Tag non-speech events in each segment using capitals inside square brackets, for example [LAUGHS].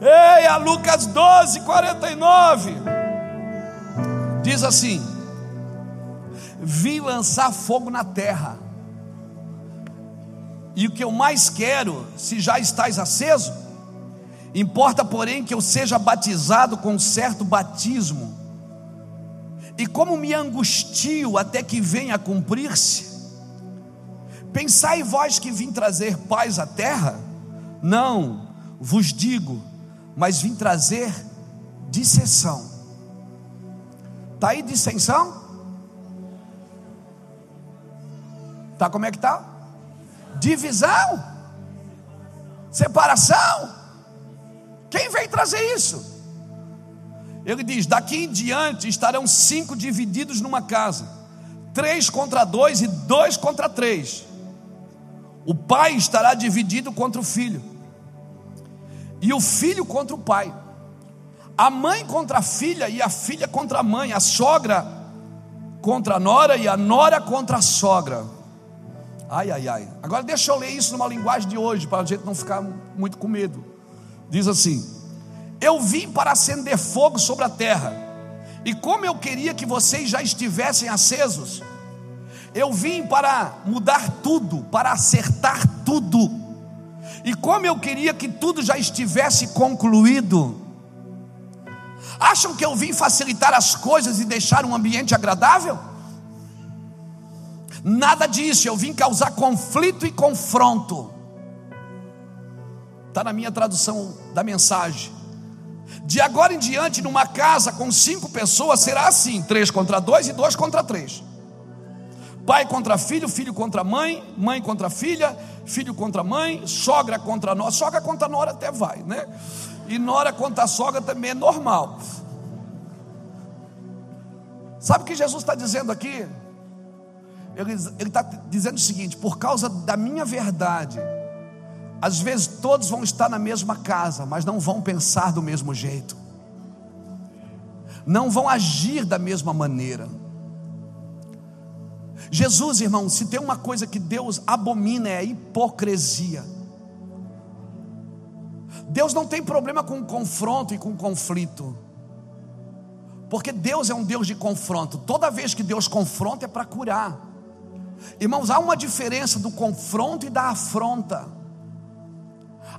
Ei, a Lucas 12, 49. Diz assim: Vim lançar fogo na terra. E o que eu mais quero, se já estás aceso, importa, porém, que eu seja batizado com certo batismo. E como me angustio até que venha a cumprir-se, pensai vós que vim trazer paz à terra? Não, vos digo, mas vim trazer dissensão. Está aí dissensão? Tá como é que tá? Divisão, separação. Quem vem trazer isso? Ele diz: daqui em diante estarão cinco divididos numa casa, três contra dois e dois contra três. O pai estará dividido contra o filho, e o filho contra o pai, a mãe contra a filha e a filha contra a mãe, a sogra contra a nora e a nora contra a sogra. Ai, ai, ai. Agora deixa eu ler isso numa linguagem de hoje, para a gente não ficar muito com medo. Diz assim: Eu vim para acender fogo sobre a terra, e como eu queria que vocês já estivessem acesos, eu vim para mudar tudo, para acertar tudo. E como eu queria que tudo já estivesse concluído, acham que eu vim facilitar as coisas e deixar um ambiente agradável? Nada disso, eu vim causar conflito e confronto. Está na minha tradução da mensagem. De agora em diante, numa casa com cinco pessoas, será assim: três contra dois e dois contra três. Pai contra filho, filho contra mãe, mãe contra filha, filho contra mãe, sogra contra nora, sogra contra nora até vai, né? E nora contra sogra também é normal. Sabe o que Jesus está dizendo aqui? Ele está dizendo o seguinte: por causa da minha verdade, às vezes todos vão estar na mesma casa, mas não vão pensar do mesmo jeito, não vão agir da mesma maneira. Jesus, irmão, se tem uma coisa que Deus abomina é a hipocrisia. Deus não tem problema com confronto e com conflito, porque Deus é um Deus de confronto. Toda vez que Deus confronta é para curar. Irmãos, há uma diferença do confronto e da afronta.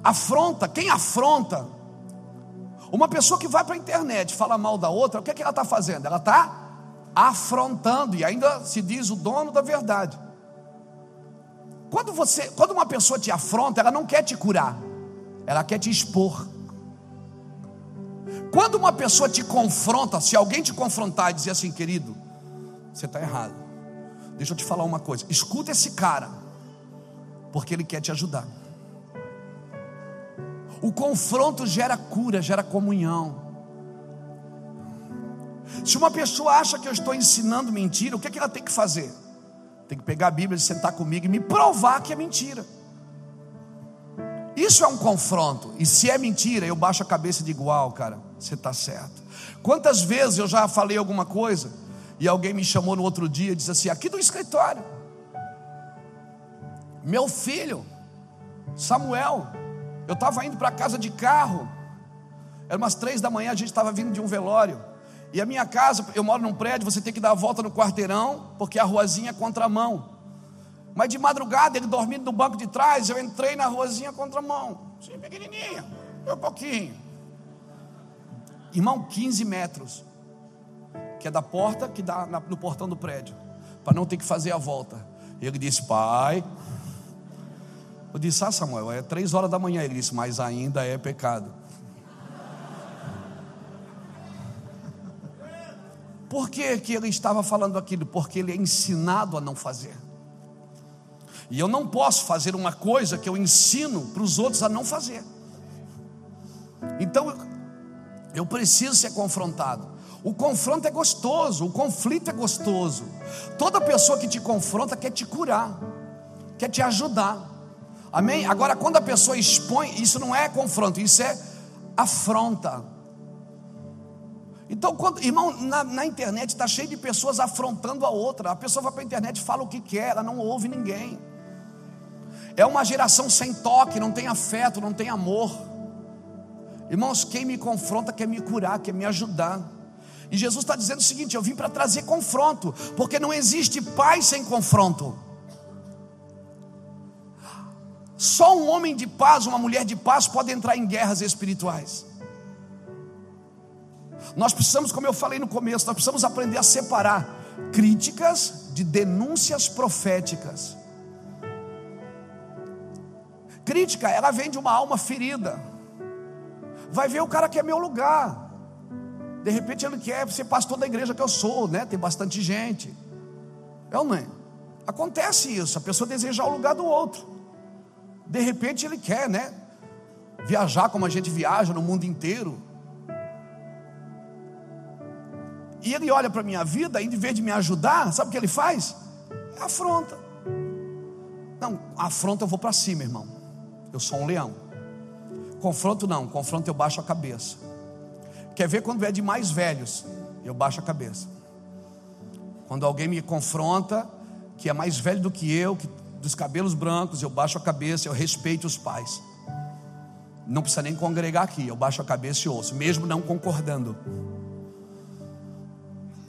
Afronta, quem afronta? Uma pessoa que vai para a internet fala mal da outra, o que, é que ela está fazendo? Ela está afrontando, e ainda se diz o dono da verdade. Quando você, quando uma pessoa te afronta, ela não quer te curar, ela quer te expor. Quando uma pessoa te confronta, se alguém te confrontar e dizer assim, querido, você está errado. Deixa eu te falar uma coisa: escuta esse cara, porque ele quer te ajudar. O confronto gera cura, gera comunhão. Se uma pessoa acha que eu estou ensinando mentira, o que, é que ela tem que fazer? Tem que pegar a Bíblia e sentar comigo e me provar que é mentira. Isso é um confronto. E se é mentira, eu baixo a cabeça e digo: Uau, cara, você está certo. Quantas vezes eu já falei alguma coisa e alguém me chamou no outro dia e disse assim: aqui do escritório, meu filho, Samuel, eu estava indo para casa de carro, era umas três da manhã, a gente estava vindo de um velório. E a minha casa, eu moro num prédio, você tem que dar a volta no quarteirão, porque a ruazinha é contramão. Mas de madrugada, ele dormindo no banco de trás, eu entrei na ruazinha contramão. Sim, pequenininha, um pouquinho. Irmão, 15 metros que é da porta que dá no portão do prédio, para não ter que fazer a volta. Ele disse: Pai, eu disse: Ah, Samuel, é três horas da manhã. Ele disse: Mas ainda é pecado. Por que, que ele estava falando aquilo? Porque ele é ensinado a não fazer. E eu não posso fazer uma coisa que eu ensino para os outros a não fazer. Então, eu preciso ser confrontado. O confronto é gostoso, o conflito é gostoso. Toda pessoa que te confronta quer te curar, quer te ajudar. Amém? Agora, quando a pessoa expõe, isso não é confronto, isso é afronta. Então, quando, irmão, na, na internet está cheio de pessoas afrontando a outra. A pessoa vai para a internet fala o que quer, ela não ouve ninguém. É uma geração sem toque, não tem afeto, não tem amor. Irmãos, quem me confronta quer me curar, quer me ajudar. E Jesus está dizendo o seguinte: eu vim para trazer confronto, porque não existe paz sem confronto. Só um homem de paz, uma mulher de paz pode entrar em guerras espirituais. Nós precisamos, como eu falei no começo, nós precisamos aprender a separar críticas de denúncias proféticas. Crítica, ela vem de uma alma ferida. Vai ver o cara que é meu lugar. De repente ele quer ser pastor da igreja que eu sou, né? Tem bastante gente. É ou não é? Acontece isso, a pessoa deseja o lugar do outro. De repente ele quer, né? Viajar como a gente viaja no mundo inteiro. E ele olha para a minha vida e, em vez de me ajudar, sabe o que ele faz? É afronta. Não, afronta eu vou para cima, irmão. Eu sou um leão. Confronto não, confronto eu baixo a cabeça. Quer ver quando é de mais velhos? Eu baixo a cabeça. Quando alguém me confronta, que é mais velho do que eu, que, dos cabelos brancos, eu baixo a cabeça, eu respeito os pais. Não precisa nem congregar aqui, eu baixo a cabeça e ouço, mesmo não concordando.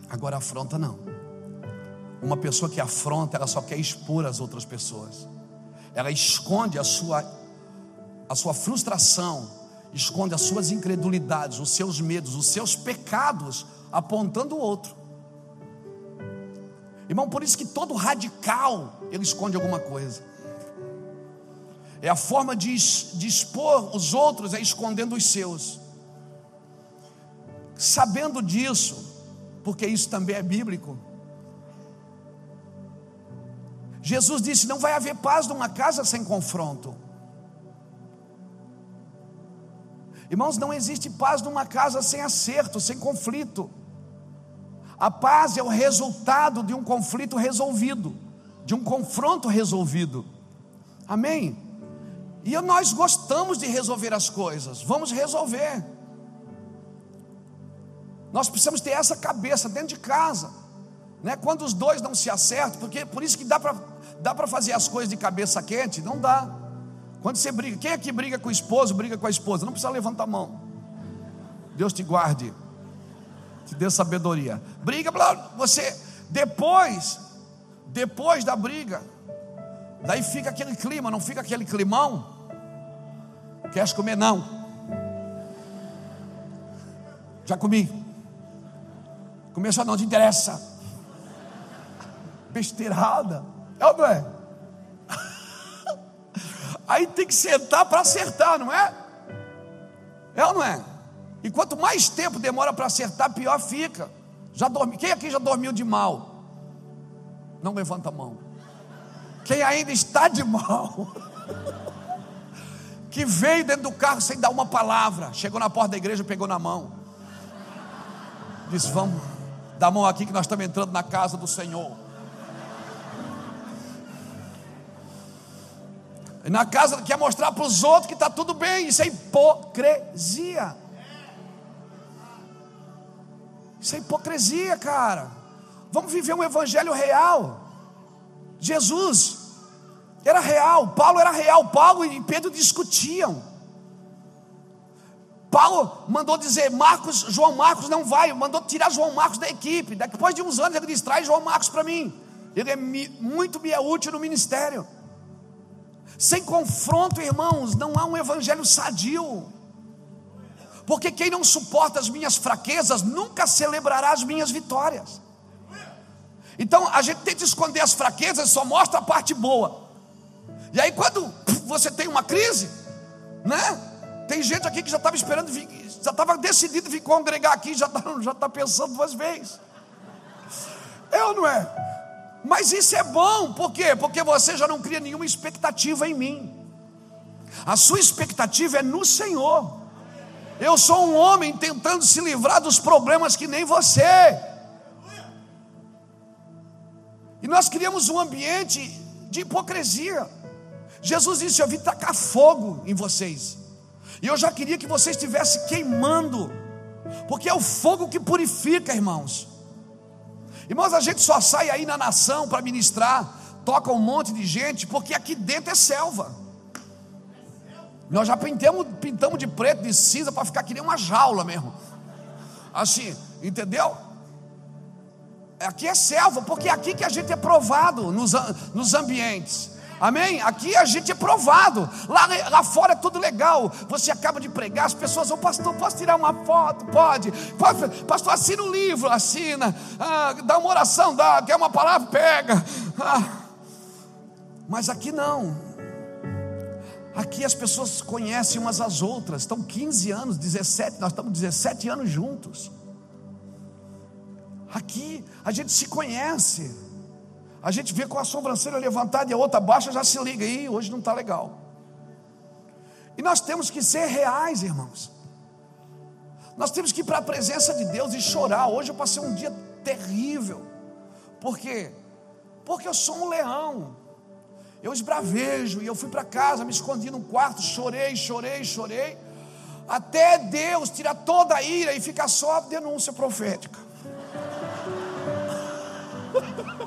Agora afronta não. Uma pessoa que afronta, ela só quer expor as outras pessoas. Ela esconde a sua a sua frustração, esconde as suas incredulidades, os seus medos, os seus pecados, apontando o outro. Irmão, por isso que todo radical ele esconde alguma coisa. É a forma de, de expor os outros, é escondendo os seus. Sabendo disso, porque isso também é bíblico. Jesus disse: Não vai haver paz numa casa sem confronto. Irmãos, não existe paz numa casa sem acerto, sem conflito. A paz é o resultado de um conflito resolvido, de um confronto resolvido. Amém? E nós gostamos de resolver as coisas, vamos resolver. Nós precisamos ter essa cabeça dentro de casa, né? Quando os dois não se acertam, porque por isso que dá para dá para fazer as coisas de cabeça quente, não dá. Quando você briga, quem é que briga com o esposo, briga com a esposa? Não precisa levantar a mão. Deus te guarde, te dê sabedoria. Briga, você depois, depois da briga, daí fica aquele clima, não fica aquele climão. Queres comer? Não. Já comi. Começou, não te interessa. Besteirada. É ou não é? [LAUGHS] Aí tem que sentar para acertar, não é? É ou não é? E quanto mais tempo demora para acertar, pior fica. Já dormi. Quem aqui já dormiu de mal? Não levanta a mão. Quem ainda está de mal? [LAUGHS] que veio dentro do carro sem dar uma palavra, chegou na porta da igreja, pegou na mão. Disse: Vamos, Dá a mão aqui que nós estamos entrando na casa do Senhor. Na casa quer mostrar para os outros que está tudo bem. Isso é hipocrisia. Isso é hipocrisia, cara. Vamos viver um evangelho real. Jesus era real, Paulo era real, Paulo e Pedro discutiam. Paulo mandou dizer: Marcos, João Marcos não vai, mandou tirar João Marcos da equipe. Depois de uns anos ele diz: traz João Marcos para mim. Ele é muito me é útil no ministério. Sem confronto, irmãos, não há um evangelho sadio. Porque quem não suporta as minhas fraquezas nunca celebrará as minhas vitórias. Então a gente tenta esconder as fraquezas, só mostra a parte boa. E aí quando você tem uma crise, né? Tem gente aqui que já estava esperando, já estava decidido vir congregar aqui, já está já tá pensando duas vezes. Ou não é? Mas isso é bom, por quê? Porque você já não cria nenhuma expectativa em mim. A sua expectativa é no Senhor. Eu sou um homem tentando se livrar dos problemas que nem você. E nós criamos um ambiente de hipocrisia. Jesus disse: Eu vim tacar fogo em vocês. E eu já queria que você estivesse queimando, porque é o fogo que purifica, irmãos. Irmãos, a gente só sai aí na nação para ministrar, toca um monte de gente, porque aqui dentro é selva. Nós já pintamos, pintamos de preto, de cinza, para ficar que nem uma jaula mesmo. Assim, entendeu? Aqui é selva, porque é aqui que a gente é provado nos, nos ambientes. Amém? Aqui a gente é provado. Lá, lá fora é tudo legal. Você acaba de pregar, as pessoas vão, pastor, posso tirar uma foto? Pode. Pode pastor, assina um livro, assina. Ah, dá uma oração, dá. Quer uma palavra? Pega. Ah. Mas aqui não. Aqui as pessoas conhecem umas às outras. Estão 15 anos, 17, nós estamos 17 anos juntos. Aqui a gente se conhece. A gente vê com a sobrancelha levantada e a outra baixa, já se liga aí, hoje não está legal. E nós temos que ser reais, irmãos. Nós temos que ir para a presença de Deus e chorar. Hoje eu passei um dia terrível. Por quê? Porque eu sou um leão. Eu esbravejo e eu fui para casa, me escondi num quarto, chorei, chorei, chorei, até Deus tirar toda a ira e ficar só a denúncia profética. [LAUGHS]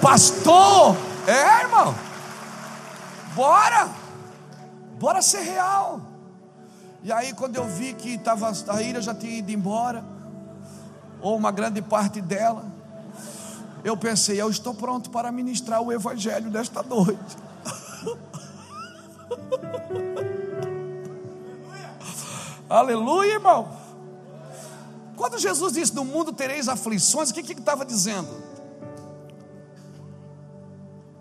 Pastor, é irmão, bora, bora ser real. E aí, quando eu vi que tava, a ira já tinha ido embora, ou uma grande parte dela, eu pensei, eu estou pronto para ministrar o Evangelho nesta noite. [LAUGHS] Aleluia, irmão. Quando Jesus disse: No mundo tereis aflições, o que, que ele estava dizendo?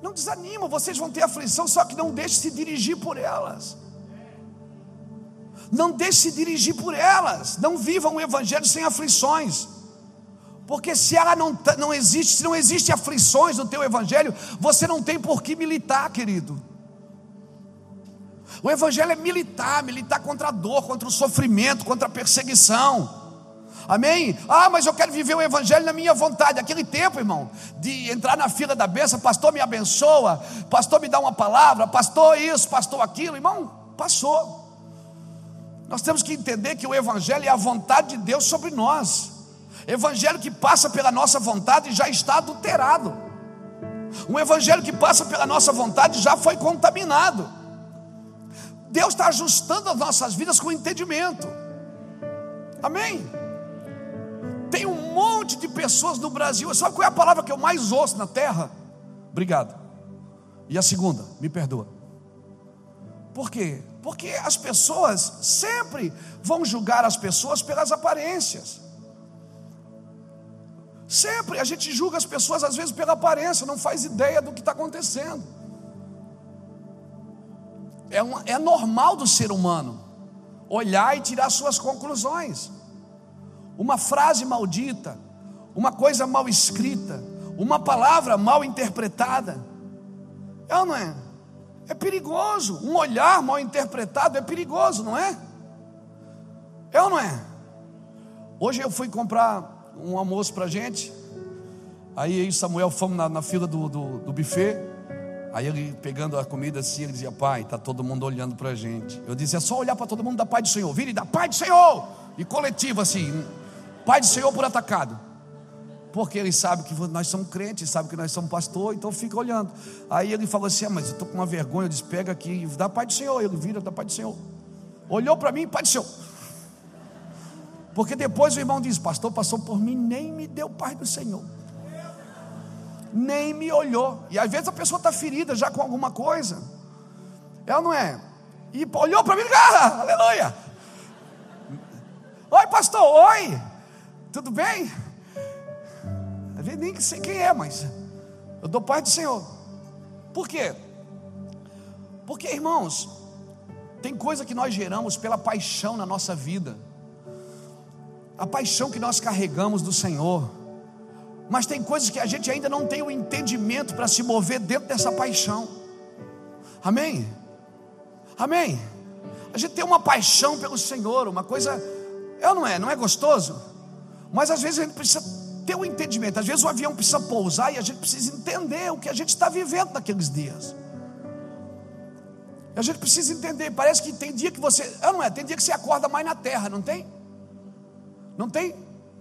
Não desanima, vocês vão ter aflição, só que não deixe se dirigir por elas. Não deixe se dirigir por elas. Não vivam o Evangelho sem aflições. Porque se ela não, não existe, se não existe aflições no teu evangelho, você não tem por que militar, querido. O evangelho é militar, militar contra a dor, contra o sofrimento, contra a perseguição. Amém? Ah, mas eu quero viver o evangelho na minha vontade. Aquele tempo, irmão, de entrar na fila da bênção, pastor me abençoa, pastor me dá uma palavra, pastor isso, pastor aquilo, irmão, passou. Nós temos que entender que o evangelho é a vontade de Deus sobre nós. Evangelho que passa pela nossa vontade já está adulterado. Um evangelho que passa pela nossa vontade já foi contaminado. Deus está ajustando as nossas vidas com entendimento. Amém? Tem um monte de pessoas no Brasil. Sabe qual é a palavra que eu mais ouço na terra? Obrigado. E a segunda, me perdoa. Por quê? Porque as pessoas sempre vão julgar as pessoas pelas aparências. Sempre a gente julga as pessoas, às vezes, pela aparência, não faz ideia do que está acontecendo. É, é normal do ser humano olhar e tirar suas conclusões. Uma frase maldita, uma coisa mal escrita, uma palavra mal interpretada, é ou não é? É perigoso. Um olhar mal interpretado é perigoso, não é? É ou não é? Hoje eu fui comprar um almoço para gente. Aí eu e Samuel fomos na, na fila do, do, do, buffet. Aí ele pegando a comida assim, ele dizia: Pai, está todo mundo olhando para a gente. Eu dizia: É só olhar para todo mundo da Pai do Senhor. Vira e dá Pai do Senhor. E coletivo assim: Pai do Senhor por atacado. Porque ele sabe que nós somos crentes, sabe que nós somos pastor, então fica olhando. Aí ele falou assim: ah, Mas eu estou com uma vergonha. Eu disse: Pega aqui, dá Pai do Senhor. Ele vira, dá Pai do Senhor. Olhou para mim, Pai do Senhor. Porque depois o irmão diz: Pastor, passou por mim, nem me deu paz do Senhor, nem me olhou. E às vezes a pessoa está ferida já com alguma coisa, ela não é? E olhou para mim, ah, aleluia. Oi, pastor, oi, tudo bem? Nem sei quem é, mas eu dou paz do Senhor. Por quê? Porque, irmãos, tem coisa que nós geramos pela paixão na nossa vida a paixão que nós carregamos do Senhor. Mas tem coisas que a gente ainda não tem o entendimento para se mover dentro dessa paixão. Amém? Amém? A gente tem uma paixão pelo Senhor, uma coisa, é ou não é? Não é gostoso? Mas às vezes a gente precisa ter o um entendimento. Às vezes o avião precisa pousar e a gente precisa entender o que a gente está vivendo naqueles dias. A gente precisa entender. Parece que tem dia que você, ou não é? Tem dia que você acorda mais na terra, não tem? Não tem?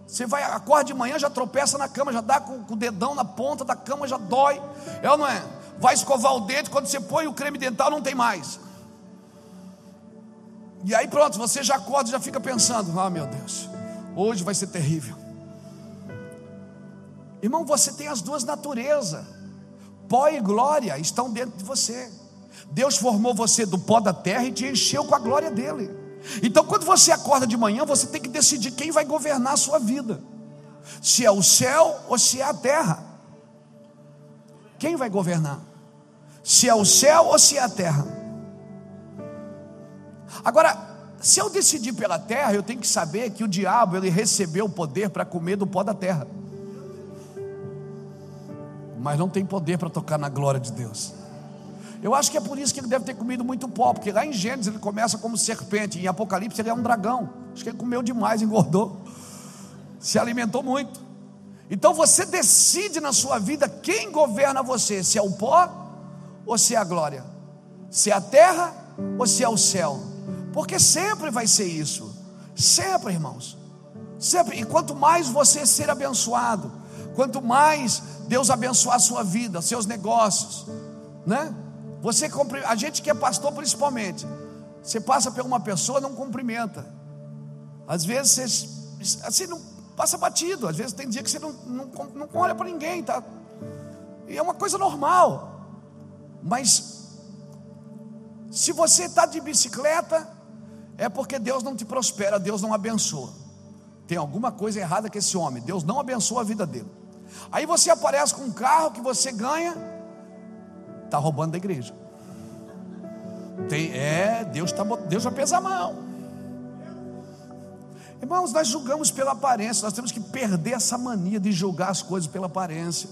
Você vai, acorda de manhã, já tropeça na cama, já dá com, com, o dedão na ponta da cama, já dói. É ou não é? Vai escovar o dente, quando você põe o creme dental, não tem mais. E aí pronto, você já acorda, já fica pensando: ah, meu Deus, hoje vai ser terrível. Irmão, você tem as duas naturezas, pó e glória estão dentro de você. Deus formou você do pó da terra e te encheu com a glória dele. Então, quando você acorda de manhã, você tem que decidir quem vai governar a sua vida: se é o céu ou se é a terra. Quem vai governar? Se é o céu ou se é a terra? Agora, se eu decidir pela terra, eu tenho que saber que o diabo ele recebeu o poder para comer do pó da terra, mas não tem poder para tocar na glória de Deus. Eu acho que é por isso que ele deve ter comido muito pó, porque lá em Gênesis ele começa como serpente, em Apocalipse ele é um dragão. Acho que ele comeu demais, engordou, se alimentou muito. Então você decide na sua vida quem governa você: se é o pó ou se é a glória, se é a terra ou se é o céu, porque sempre vai ser isso, sempre, irmãos, sempre. E quanto mais você ser abençoado, quanto mais Deus abençoar a sua vida, seus negócios, né? Você a gente que é pastor principalmente, você passa por uma pessoa não cumprimenta. Às vezes você assim não passa batido, às vezes tem dia que você não, não, não olha para ninguém, tá? E é uma coisa normal. Mas se você está de bicicleta, é porque Deus não te prospera, Deus não abençoa. Tem alguma coisa errada com esse homem, Deus não abençoa a vida dele. Aí você aparece com um carro que você ganha, Está roubando da igreja. Tem, é, Deus, tá, Deus já pesa a mão. Irmãos, nós julgamos pela aparência, nós temos que perder essa mania de julgar as coisas pela aparência,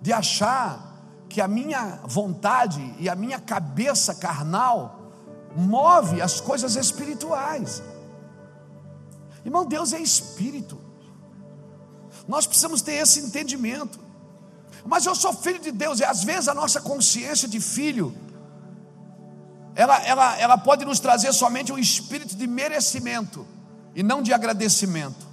de achar que a minha vontade e a minha cabeça carnal move as coisas espirituais. Irmão, Deus é espírito. Nós precisamos ter esse entendimento. Mas eu sou filho de Deus, e às vezes a nossa consciência de filho, ela, ela, ela pode nos trazer somente um espírito de merecimento e não de agradecimento.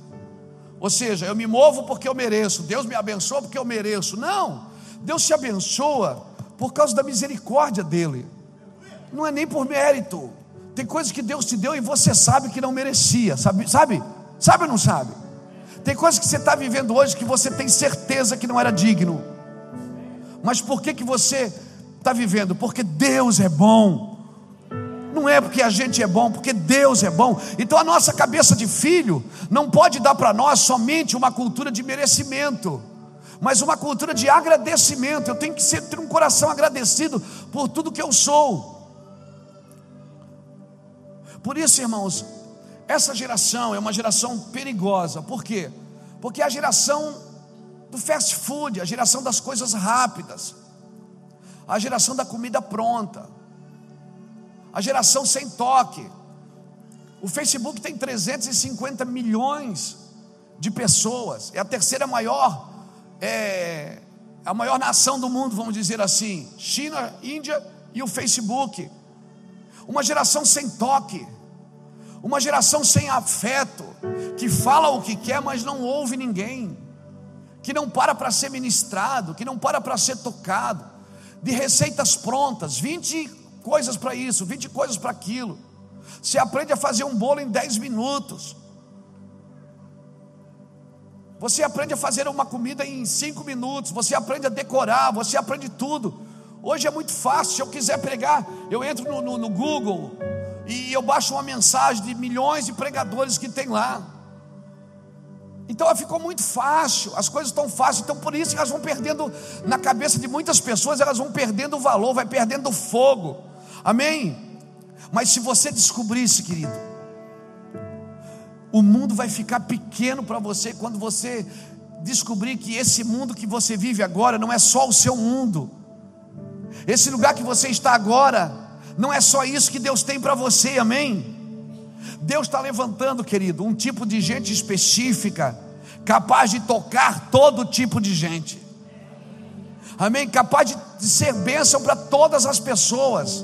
Ou seja, eu me movo porque eu mereço, Deus me abençoa porque eu mereço. Não, Deus te abençoa por causa da misericórdia dEle, não é nem por mérito. Tem coisas que Deus te deu e você sabe que não merecia, sabe? Sabe, sabe ou não sabe? Tem coisas que você está vivendo hoje que você tem certeza que não era digno. Mas por que, que você está vivendo? Porque Deus é bom. Não é porque a gente é bom, porque Deus é bom. Então a nossa cabeça de filho não pode dar para nós somente uma cultura de merecimento, mas uma cultura de agradecimento. Eu tenho que ser, ter um coração agradecido por tudo que eu sou. Por isso, irmãos, essa geração é uma geração perigosa. Por quê? Porque é a geração do fast food, a geração das coisas rápidas, a geração da comida pronta, a geração sem toque. O Facebook tem 350 milhões de pessoas, é a terceira maior, é, a maior nação do mundo, vamos dizer assim: China, Índia e o Facebook. Uma geração sem toque, uma geração sem afeto, que fala o que quer, mas não ouve ninguém que não para para ser ministrado, que não para para ser tocado, de receitas prontas, 20 coisas para isso, 20 coisas para aquilo. Você aprende a fazer um bolo em 10 minutos. Você aprende a fazer uma comida em 5 minutos. Você aprende a decorar. Você aprende tudo. Hoje é muito fácil. Se eu quiser pregar, eu entro no, no, no Google e eu baixo uma mensagem de milhões de pregadores que tem lá. Então ficou muito fácil, as coisas estão fáceis, então por isso elas vão perdendo na cabeça de muitas pessoas, elas vão perdendo o valor, vai perdendo o fogo. Amém? Mas se você descobrisse, querido, o mundo vai ficar pequeno para você quando você descobrir que esse mundo que você vive agora não é só o seu mundo. Esse lugar que você está agora não é só isso que Deus tem para você. Amém? Deus está levantando, querido, um tipo de gente específica, capaz de tocar todo tipo de gente. Amém? Capaz de ser bênção para todas as pessoas.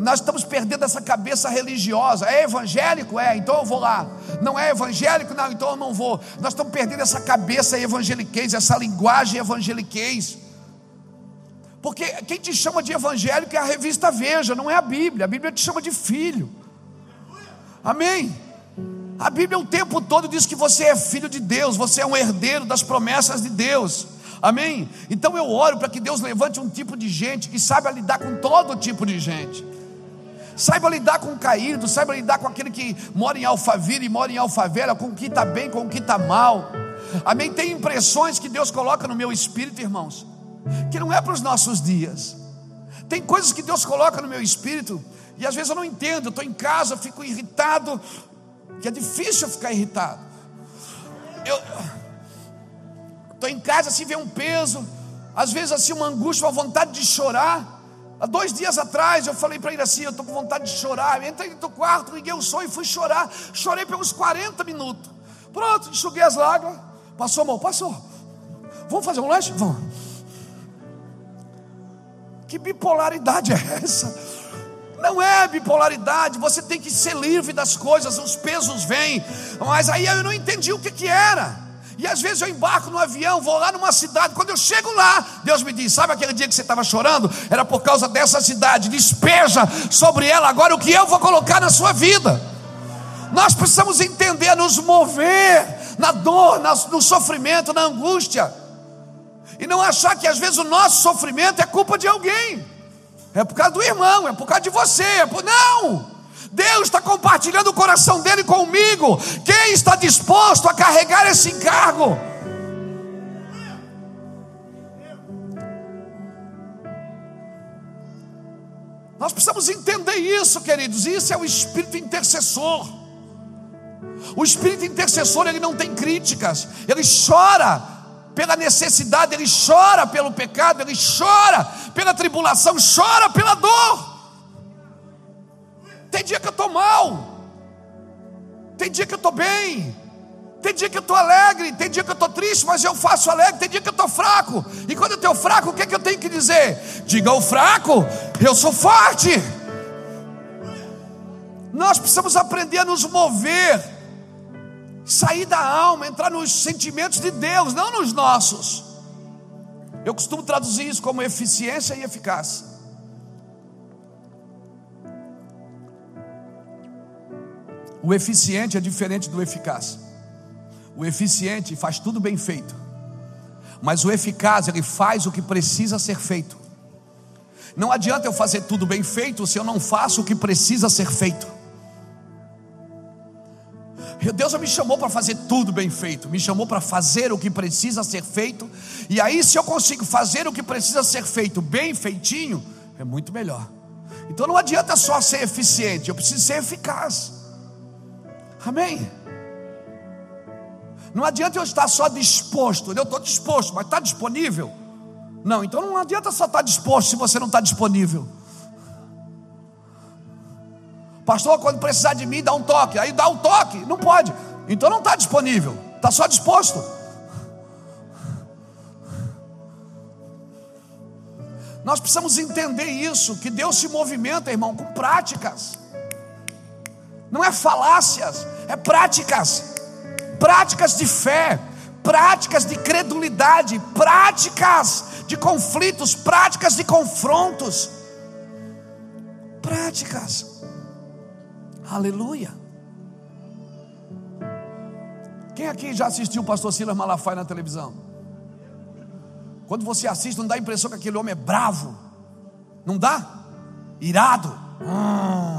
Nós estamos perdendo essa cabeça religiosa. É evangélico? É, então eu vou lá. Não é evangélico? Não, então eu não vou. Nós estamos perdendo essa cabeça evangeliquez, essa linguagem evangeliquez. Porque quem te chama de evangélico é a revista Veja, não é a Bíblia. A Bíblia te chama de filho. Amém. A Bíblia o tempo todo diz que você é filho de Deus, você é um herdeiro das promessas de Deus. Amém? Então eu oro para que Deus levante um tipo de gente que saiba lidar com todo tipo de gente. Saiba lidar com o caído, saiba lidar com aquele que mora em Alfavira e mora em Alfavera, com o que está bem, com o que está mal. Amém? Tem impressões que Deus coloca no meu espírito, irmãos, que não é para os nossos dias. Tem coisas que Deus coloca no meu espírito e às vezes eu não entendo. Eu estou em casa, fico irritado, que é difícil ficar irritado. Eu estou em casa assim, vê um peso, às vezes assim uma angústia, uma vontade de chorar. Há dois dias atrás eu falei para ele assim: Eu estou com vontade de chorar. Eu entrei no quarto, liguei o som e fui chorar. Chorei pelos 40 minutos. Pronto, enxuguei as lágrimas. Passou, amor, passou. Vamos fazer um lanche? Vamos. Que bipolaridade é essa? Não é bipolaridade, você tem que ser livre das coisas, os pesos vêm. Mas aí eu não entendi o que, que era. E às vezes eu embarco no avião, vou lá numa cidade, quando eu chego lá, Deus me diz: sabe aquele dia que você estava chorando? Era por causa dessa cidade, despeja sobre ela agora o que eu vou colocar na sua vida. Nós precisamos entender, nos mover na dor, no sofrimento, na angústia, e não achar que às vezes o nosso sofrimento é culpa de alguém, é por causa do irmão, é por causa de você, é por... não. Deus está compartilhando o coração dele comigo. Quem está disposto a carregar esse encargo? Nós precisamos entender isso, queridos. Isso é o espírito intercessor. O espírito intercessor, ele não tem críticas, ele chora pela necessidade, ele chora pelo pecado, ele chora pela tribulação, chora pela dor. Tem dia que eu estou mal, tem dia que eu estou bem, tem dia que eu estou alegre, tem dia que eu estou triste, mas eu faço alegre, tem dia que eu estou fraco. E quando eu estou fraco, o que, é que eu tenho que dizer? Diga ao fraco, eu sou forte. Nós precisamos aprender a nos mover, sair da alma, entrar nos sentimentos de Deus, não nos nossos. Eu costumo traduzir isso como eficiência e eficácia. O eficiente é diferente do eficaz. O eficiente faz tudo bem feito, mas o eficaz, ele faz o que precisa ser feito. Não adianta eu fazer tudo bem feito se eu não faço o que precisa ser feito. Deus me chamou para fazer tudo bem feito, me chamou para fazer o que precisa ser feito, e aí, se eu consigo fazer o que precisa ser feito bem feitinho, é muito melhor. Então não adianta só ser eficiente, eu preciso ser eficaz. Amém? Não adianta eu estar só disposto, eu estou disposto, mas está disponível? Não, então não adianta só estar disposto se você não está disponível. Pastor, quando precisar de mim, dá um toque. Aí dá um toque, não pode. Então não está disponível, está só disposto. Nós precisamos entender isso, que Deus se movimenta, irmão, com práticas não é falácias, é práticas, práticas de fé, práticas de credulidade, práticas de conflitos, práticas de confrontos, práticas, aleluia. Quem aqui já assistiu o pastor Silas Malafaia na televisão? Quando você assiste, não dá a impressão que aquele homem é bravo, não dá? Irado. Hum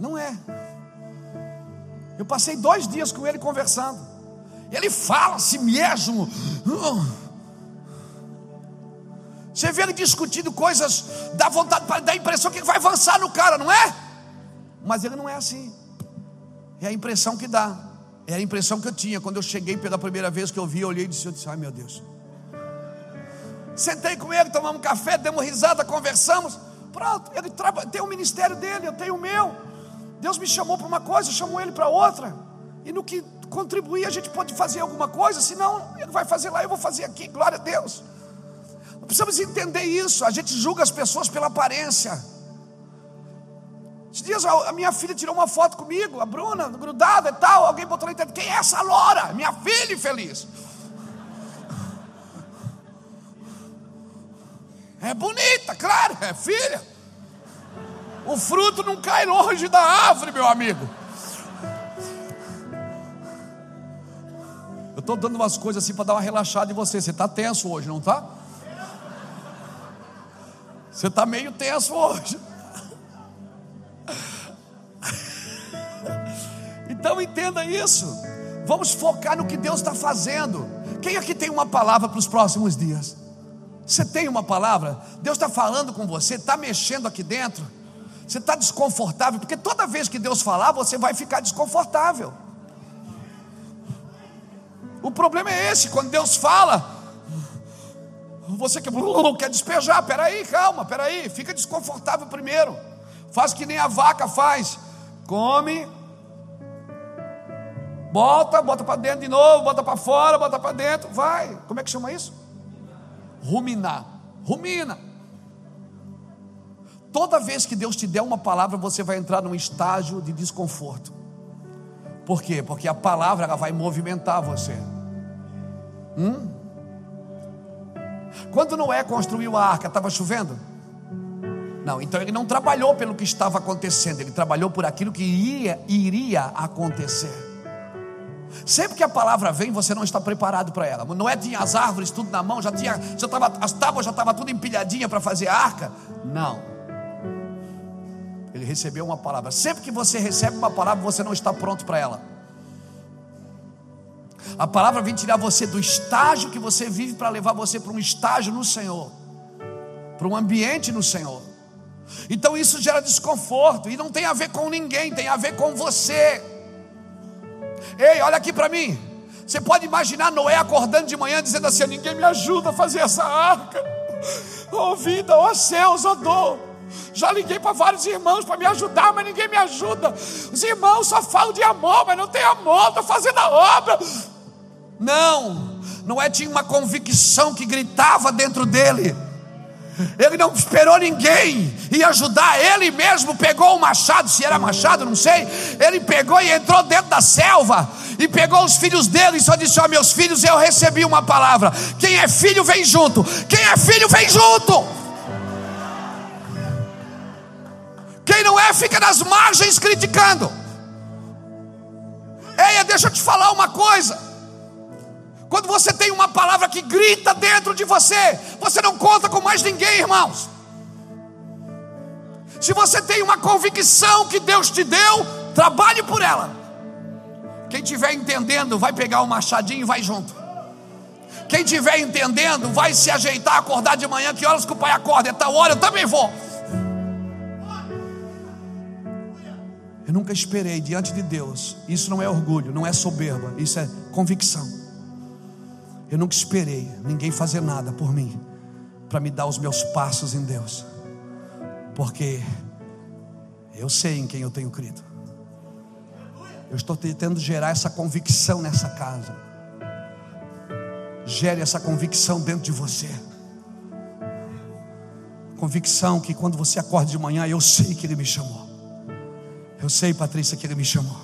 não é. Eu passei dois dias com ele conversando. Ele fala si mesmo. Você vê ele discutindo coisas, dá vontade, dá a impressão que vai avançar no cara, não é? Mas ele não é assim. É a impressão que dá. É a impressão que eu tinha quando eu cheguei pela primeira vez que eu vi, eu olhei e disse, eu disse ai meu Deus. Sentei com ele, tomamos café, demos risada, conversamos. Pronto, ele tem o ministério dele, eu tenho o meu. Deus me chamou para uma coisa, chamou ele para outra. E no que contribuir, a gente pode fazer alguma coisa, senão ele vai fazer lá, eu vou fazer aqui, glória a Deus. Precisamos entender isso. A gente julga as pessoas pela aparência. Esses dias a minha filha tirou uma foto comigo, a Bruna, grudada e tal. Alguém botou na internet: quem é essa loura? Minha filha infeliz. É bonita, claro, é filha. O fruto não cai longe da árvore, meu amigo. Eu estou dando umas coisas assim para dar uma relaxada em você. Você está tenso hoje, não está? Você está meio tenso hoje. Então entenda isso. Vamos focar no que Deus está fazendo. Quem aqui tem uma palavra para os próximos dias? Você tem uma palavra? Deus está falando com você, está mexendo aqui dentro. Você está desconfortável, porque toda vez que Deus falar, você vai ficar desconfortável. O problema é esse, quando Deus fala, você quer, [LAUGHS] quer despejar, peraí, calma, peraí, fica desconfortável primeiro. Faz que nem a vaca faz. Come, bota, bota para dentro de novo, bota para fora, bota para dentro, vai. Como é que chama isso? Ruminar. Rumina. Toda vez que Deus te der uma palavra, você vai entrar num estágio de desconforto. Por quê? Porque a palavra ela vai movimentar você. Hum? Quando Noé construiu a arca, estava chovendo? Não, então ele não trabalhou pelo que estava acontecendo, ele trabalhou por aquilo que iria, iria acontecer. Sempre que a palavra vem, você não está preparado para ela. Noé tinha as árvores tudo na mão, já tinha, já tava, as tábuas já estavam tudo empilhadinha para fazer a arca. Não. Ele recebeu uma palavra. Sempre que você recebe uma palavra, você não está pronto para ela. A palavra vem tirar você do estágio que você vive para levar você para um estágio no Senhor, para um ambiente no Senhor. Então isso gera desconforto e não tem a ver com ninguém, tem a ver com você. Ei, olha aqui para mim. Você pode imaginar Noé acordando de manhã dizendo assim: Ninguém me ajuda a fazer essa arca. Oh vida, oh céus, oh dor. Já liguei para vários irmãos para me ajudar, mas ninguém me ajuda. Os irmãos só falam de amor, mas não tem amor, estou fazendo a obra. Não, Noé tinha uma convicção que gritava dentro dele. Ele não esperou ninguém e ajudar, ele mesmo pegou o machado, se era machado, não sei. Ele pegou e entrou dentro da selva e pegou os filhos dele e só disse: Ó, oh, meus filhos, eu recebi uma palavra. Quem é filho, vem junto. Quem é filho, vem junto. Quem não é, fica nas margens criticando. Eia, deixa eu te falar uma coisa. Quando você tem uma palavra que grita dentro de você, você não conta com mais ninguém, irmãos. Se você tem uma convicção que Deus te deu, trabalhe por ela. Quem estiver entendendo, vai pegar o machadinho e vai junto. Quem estiver entendendo, vai se ajeitar, acordar de manhã. Que horas que o pai acorda? É tal hora, eu também vou. Eu nunca esperei diante de Deus. Isso não é orgulho, não é soberba, isso é convicção. Eu nunca esperei ninguém fazer nada por mim para me dar os meus passos em Deus, porque eu sei em quem eu tenho crido. Eu estou tentando gerar essa convicção nessa casa. Gere essa convicção dentro de você. Convicção que quando você acorda de manhã, eu sei que Ele me chamou. Eu sei, Patrícia, que Ele me chamou.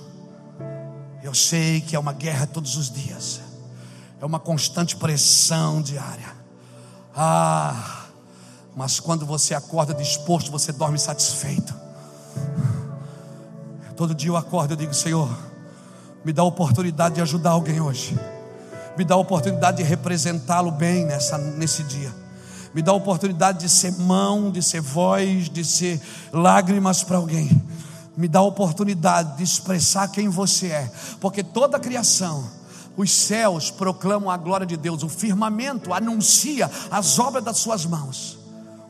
Eu sei que é uma guerra todos os dias é uma constante pressão diária. Ah, mas quando você acorda disposto, você dorme satisfeito. Todo dia eu acordo e digo: Senhor, me dá a oportunidade de ajudar alguém hoje. Me dá a oportunidade de representá-lo bem nessa, nesse dia. Me dá a oportunidade de ser mão, de ser voz, de ser lágrimas para alguém. Me dá a oportunidade de expressar quem você é, porque toda a criação os céus proclamam a glória de Deus, o firmamento anuncia as obras das suas mãos.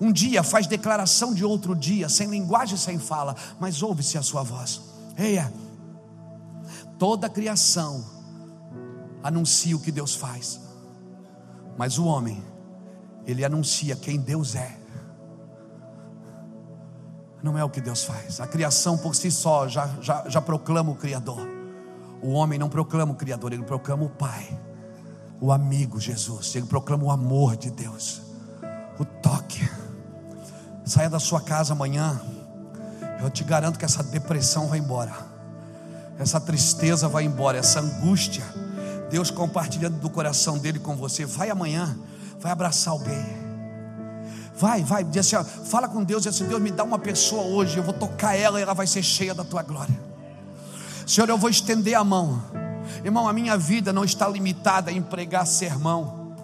Um dia faz declaração de outro dia, sem linguagem, sem fala, mas ouve-se a sua voz. Eia, toda a criação anuncia o que Deus faz, mas o homem, ele anuncia quem Deus é. Não é o que Deus faz, a criação por si só já, já, já proclama o Criador. O homem não proclama o Criador, ele proclama o Pai, o amigo Jesus, ele proclama o amor de Deus, o toque. Saia da sua casa amanhã Eu te garanto que essa depressão vai embora, essa tristeza vai embora, essa angústia. Deus compartilhando do coração dele com você. Vai amanhã, vai abraçar alguém. Vai, vai, diz assim, ó, fala com Deus, diz assim, Deus me dá uma pessoa hoje, eu vou tocar ela e ela vai ser cheia da tua glória. Senhor, eu vou estender a mão. Irmão, a minha vida não está limitada em pregar sermão.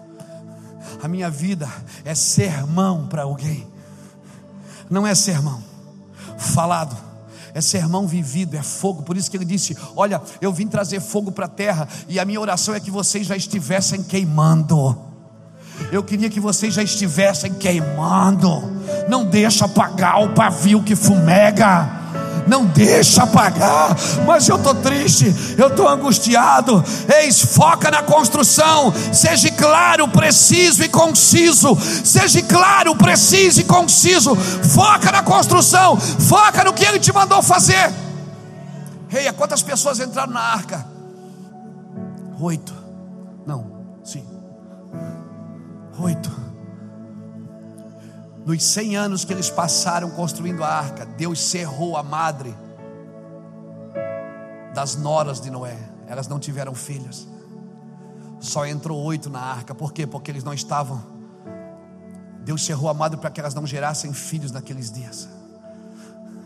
A minha vida é sermão para alguém. Não é sermão falado, é sermão vivido, é fogo. Por isso que ele disse: Olha, eu vim trazer fogo para a terra, e a minha oração é que vocês já estivessem queimando. Eu queria que vocês já estivessem queimando. Não deixa apagar o pavio que fumega não deixa apagar. Mas eu estou triste, eu estou angustiado. Eis, foca na construção, seja claro, preciso e conciso. Seja claro, preciso e conciso. Foca na construção, foca no que ele te mandou fazer. Rei, quantas pessoas entraram na arca? Oito. Não, sim. Oito nos 100 anos que eles passaram construindo a arca, Deus cerrou a madre das noras de Noé. Elas não tiveram filhos. Só entrou oito na arca. Por quê? Porque eles não estavam. Deus cerrou a madre para que elas não gerassem filhos naqueles dias.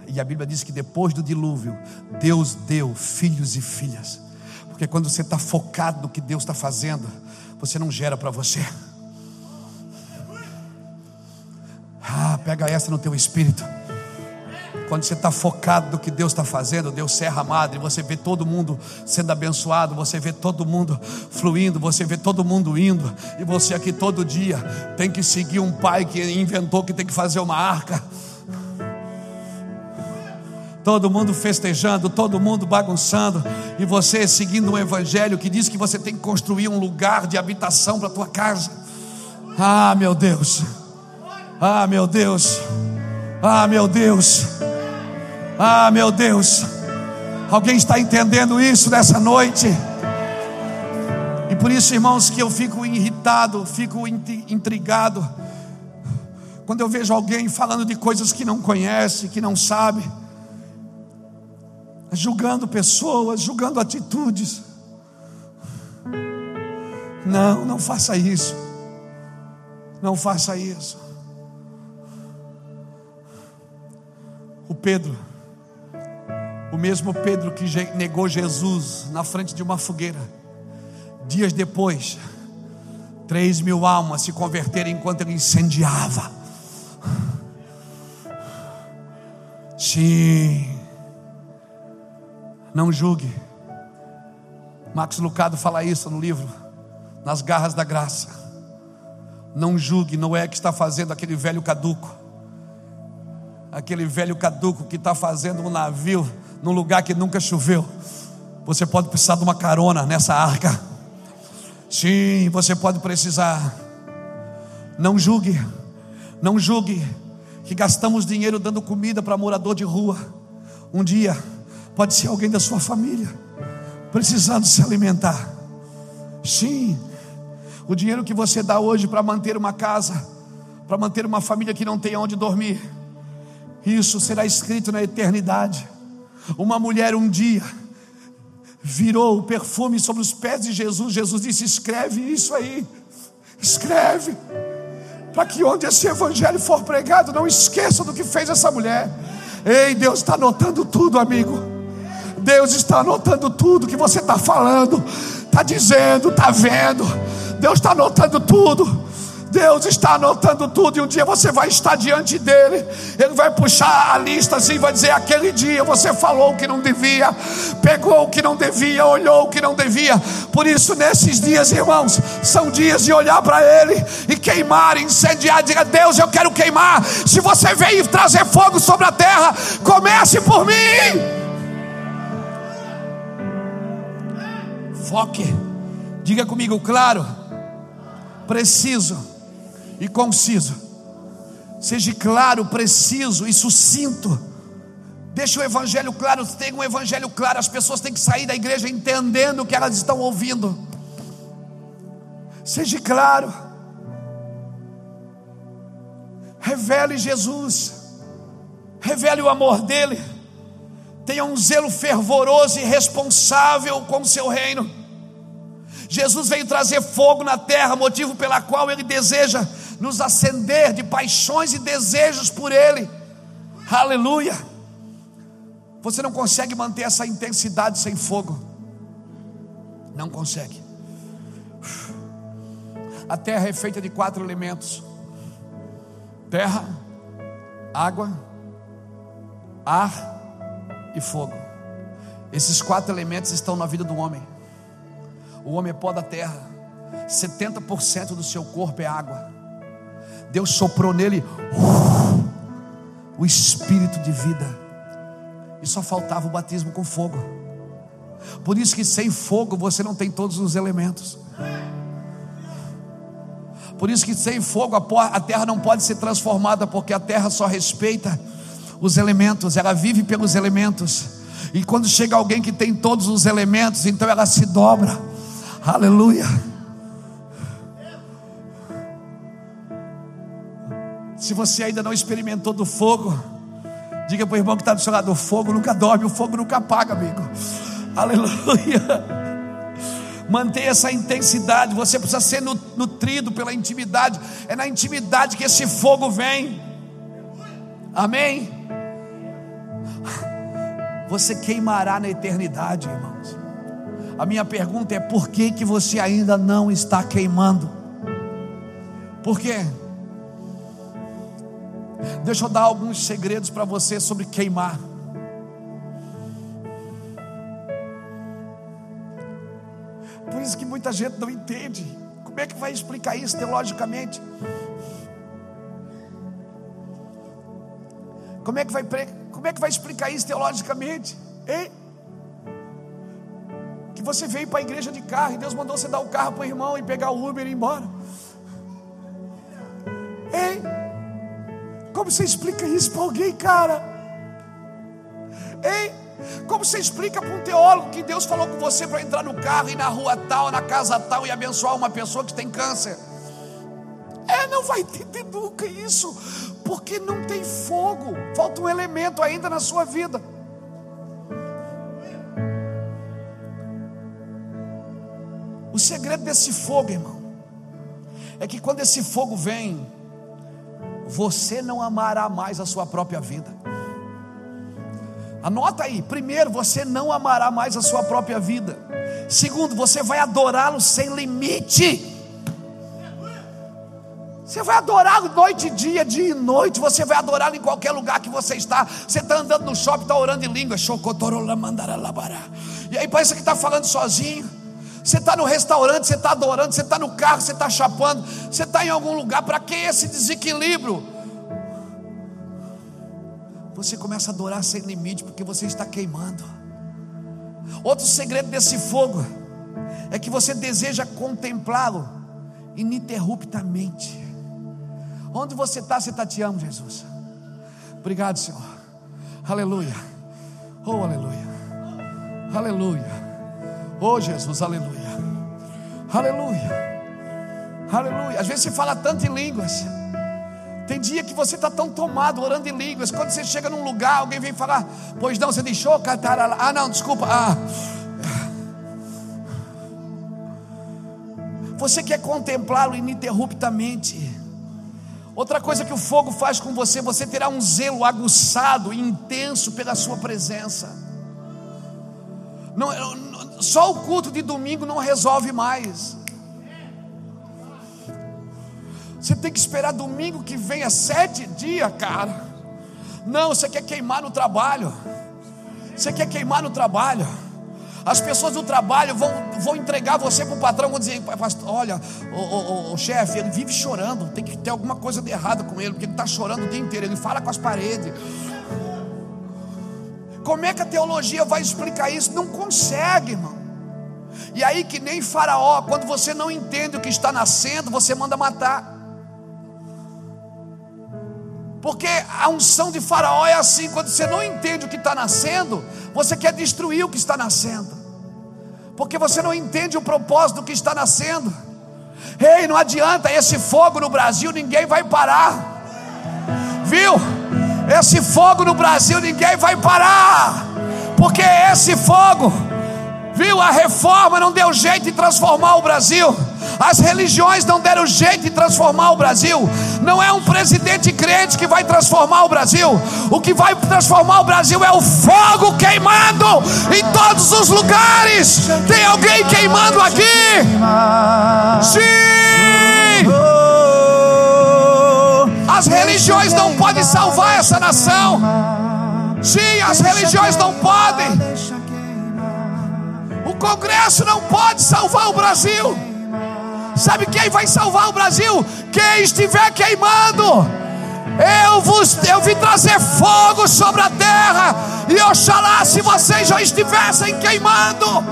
E a Bíblia diz que depois do dilúvio, Deus deu filhos e filhas. Porque quando você está focado no que Deus está fazendo, você não gera para você. Ah, pega essa no teu espírito. Quando você está focado no que Deus está fazendo, Deus serra a madre, você vê todo mundo sendo abençoado, você vê todo mundo fluindo, você vê todo mundo indo, e você aqui todo dia tem que seguir um pai que inventou que tem que fazer uma arca. Todo mundo festejando, todo mundo bagunçando, e você seguindo um evangelho que diz que você tem que construir um lugar de habitação para a tua casa. Ah, meu Deus. Ah, meu Deus. Ah, meu Deus. Ah, meu Deus. Alguém está entendendo isso nessa noite? E por isso, irmãos, que eu fico irritado, fico intrigado. Quando eu vejo alguém falando de coisas que não conhece, que não sabe, julgando pessoas, julgando atitudes. Não, não faça isso. Não faça isso. O Pedro, o mesmo Pedro que negou Jesus na frente de uma fogueira, dias depois, três mil almas se converteram enquanto ele incendiava. Sim, não julgue. Max Lucado fala isso no livro, Nas Garras da Graça. Não julgue, não é que está fazendo aquele velho caduco aquele velho caduco que está fazendo um navio num lugar que nunca choveu. Você pode precisar de uma carona nessa arca. Sim, você pode precisar. Não julgue, não julgue que gastamos dinheiro dando comida para morador de rua. Um dia pode ser alguém da sua família precisando se alimentar. Sim, o dinheiro que você dá hoje para manter uma casa, para manter uma família que não tem onde dormir, isso será escrito na eternidade. Uma mulher um dia virou o perfume sobre os pés de Jesus. Jesus disse: Escreve isso aí, escreve, para que onde esse evangelho for pregado, não esqueça do que fez essa mulher. Ei, Deus está anotando tudo, amigo. Deus está anotando tudo que você está falando, está dizendo, está vendo. Deus está anotando tudo. Deus está anotando tudo e um dia você vai estar diante dele. Ele vai puxar a lista assim, vai dizer: aquele dia você falou o que não devia, pegou o que não devia, olhou o que não devia. Por isso, nesses dias, irmãos, são dias de olhar para ele e queimar, incendiar. Diga: Deus, eu quero queimar. Se você veio trazer fogo sobre a terra, comece por mim. Foque, diga comigo, claro, preciso e conciso. Seja claro, preciso e sucinto. Deixa o evangelho claro, tenha um evangelho claro. As pessoas têm que sair da igreja entendendo o que elas estão ouvindo. Seja claro. Revele Jesus. revele o amor dele, tenha um zelo fervoroso e responsável com o seu reino. Jesus veio trazer fogo na terra, motivo pela qual ele deseja nos acender de paixões e desejos por ele. Aleluia. Você não consegue manter essa intensidade sem fogo. Não consegue. A terra é feita de quatro elementos: terra, água, ar e fogo. Esses quatro elementos estão na vida do homem. O homem é pó da terra. 70% do seu corpo é água. Deus soprou nele o espírito de vida. E só faltava o batismo com fogo. Por isso que sem fogo você não tem todos os elementos. Por isso que sem fogo a terra não pode ser transformada, porque a terra só respeita os elementos, ela vive pelos elementos. E quando chega alguém que tem todos os elementos, então ela se dobra. Aleluia. Se você ainda não experimentou do fogo, diga para o irmão que está do seu lado: o fogo nunca dorme, o fogo nunca apaga, amigo. Aleluia. Mantenha essa intensidade. Você precisa ser nutrido pela intimidade. É na intimidade que esse fogo vem. Amém? Você queimará na eternidade, irmãos. A minha pergunta é: por que, que você ainda não está queimando? Por quê? Deixa eu dar alguns segredos para você sobre queimar. Por isso que muita gente não entende. Como é que vai explicar isso teologicamente? Como é que vai, como é que vai explicar isso teologicamente? Hein? Que você veio para a igreja de carro e Deus mandou você dar o carro para o irmão e pegar o Uber e ir embora. Hein? Como você explica isso para alguém, cara? Hein? Como você explica para um teólogo que Deus falou com você para entrar no carro e na rua tal, na casa tal e abençoar uma pessoa que tem câncer? É, não vai entender nunca isso, porque não tem fogo, falta um elemento ainda na sua vida. O segredo desse fogo, irmão, é que quando esse fogo vem, você não amará mais a sua própria vida. Anota aí: primeiro, você não amará mais a sua própria vida. Segundo, você vai adorá-lo sem limite. Você vai adorá-lo noite e dia, dia e noite. Você vai adorá-lo em qualquer lugar que você está. Você está andando no shopping, está orando em língua. E aí parece que está falando sozinho. Você está no restaurante, você está adorando. Você está no carro, você está chapando. Você está em algum lugar. Para que esse desequilíbrio? você começa a adorar sem limite, porque você está queimando. Outro segredo desse fogo é que você deseja contemplá-lo ininterruptamente. Onde você está, você está te amo, Jesus. Obrigado, Senhor. Aleluia. Oh, aleluia. Aleluia. Oh, Jesus, aleluia. Aleluia. Aleluia. Às vezes você fala tanto em línguas. Tem dia que você está tão tomado orando em línguas. Quando você chega num lugar, alguém vem falar, pois não, você deixou cantar. Ah, não, desculpa. Ah. Você quer contemplá-lo ininterruptamente. Outra coisa que o fogo faz com você, você terá um zelo aguçado e intenso pela sua presença. Não, só o culto de domingo não resolve mais. Você tem que esperar domingo que venha sete dias, cara. Não, você quer queimar no trabalho. Você quer queimar no trabalho. As pessoas do trabalho vão, vão entregar você para o patrão, vão dizer, olha, o, o, o, chefe, ele vive chorando, tem que ter alguma coisa de errado com ele, porque ele está chorando o dia inteiro, ele fala com as paredes. Como é que a teologia vai explicar isso? Não consegue, irmão. E aí, que nem Faraó, quando você não entende o que está nascendo, você manda matar. Porque a unção de Faraó é assim: quando você não entende o que está nascendo, você quer destruir o que está nascendo, porque você não entende o propósito do que está nascendo. Ei, não adianta esse fogo no Brasil, ninguém vai parar, viu? Esse fogo no Brasil ninguém vai parar, porque esse fogo, viu? A reforma não deu jeito de transformar o Brasil. As religiões não deram jeito de transformar o Brasil. Não é um presidente crente que vai transformar o Brasil. O que vai transformar o Brasil é o fogo queimando em todos os lugares. Tem alguém queimando aqui? Sim! As religiões não podem salvar essa nação. Sim, as religiões não podem. O Congresso não pode salvar o Brasil. Sabe quem vai salvar o Brasil? Quem estiver queimando. Eu vos eu vim trazer fogo sobre a terra. E oxalá se vocês já estivessem queimando.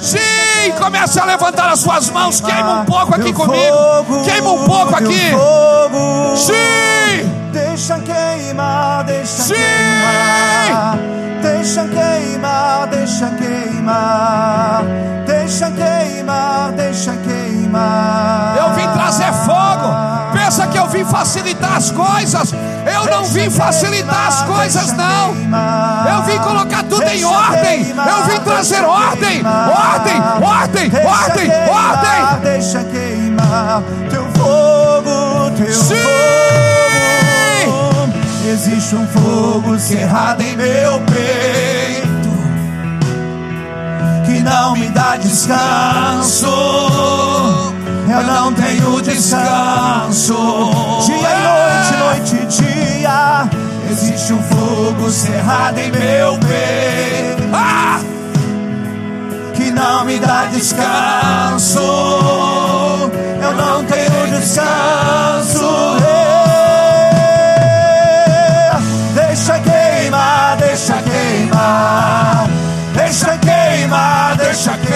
Sim, comece a levantar as suas mãos. Queima um pouco aqui comigo. Queima um pouco aqui. Sim. Deixa queimar, deixa Sim. queimar. Deixa queimar, deixa queimar. Deixa queimar, deixa queimar. Eu vim trazer fogo. Pensa que eu vim facilitar as coisas. Eu não vim facilitar as coisas, não. Eu vim colocar tudo em ordem. Eu vim trazer ordem, ordem, ordem, ordem, ordem. Deixa queimar teu fogo, teu Sim. fogo. Existe um fogo cerrado em meu peito que não me dá descanso. Eu não tenho descanso. Dia e noite, noite e dia. Existe um fogo cerrado em meu peito. Ah! que não me dá descanso. Eu não tenho descanso. É. Deixa queimar, deixa queimar. Deixa queimar, deixa queimar.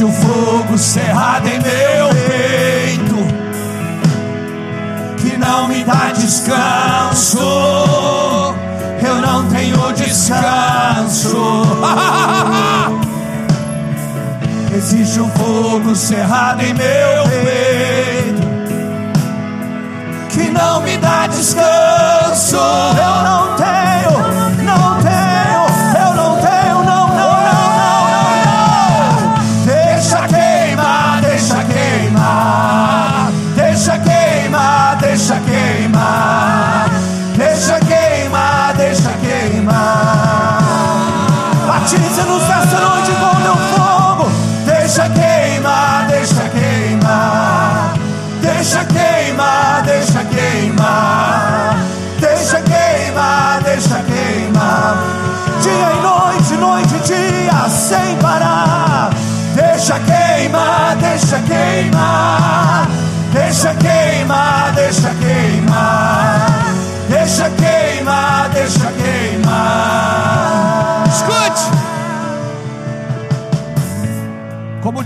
[LAUGHS] Existe um fogo cerrado em meu peito que não me dá descanso. Eu não tenho descanso. Existe um fogo cerrado em meu peito que não me dá descanso. Eu não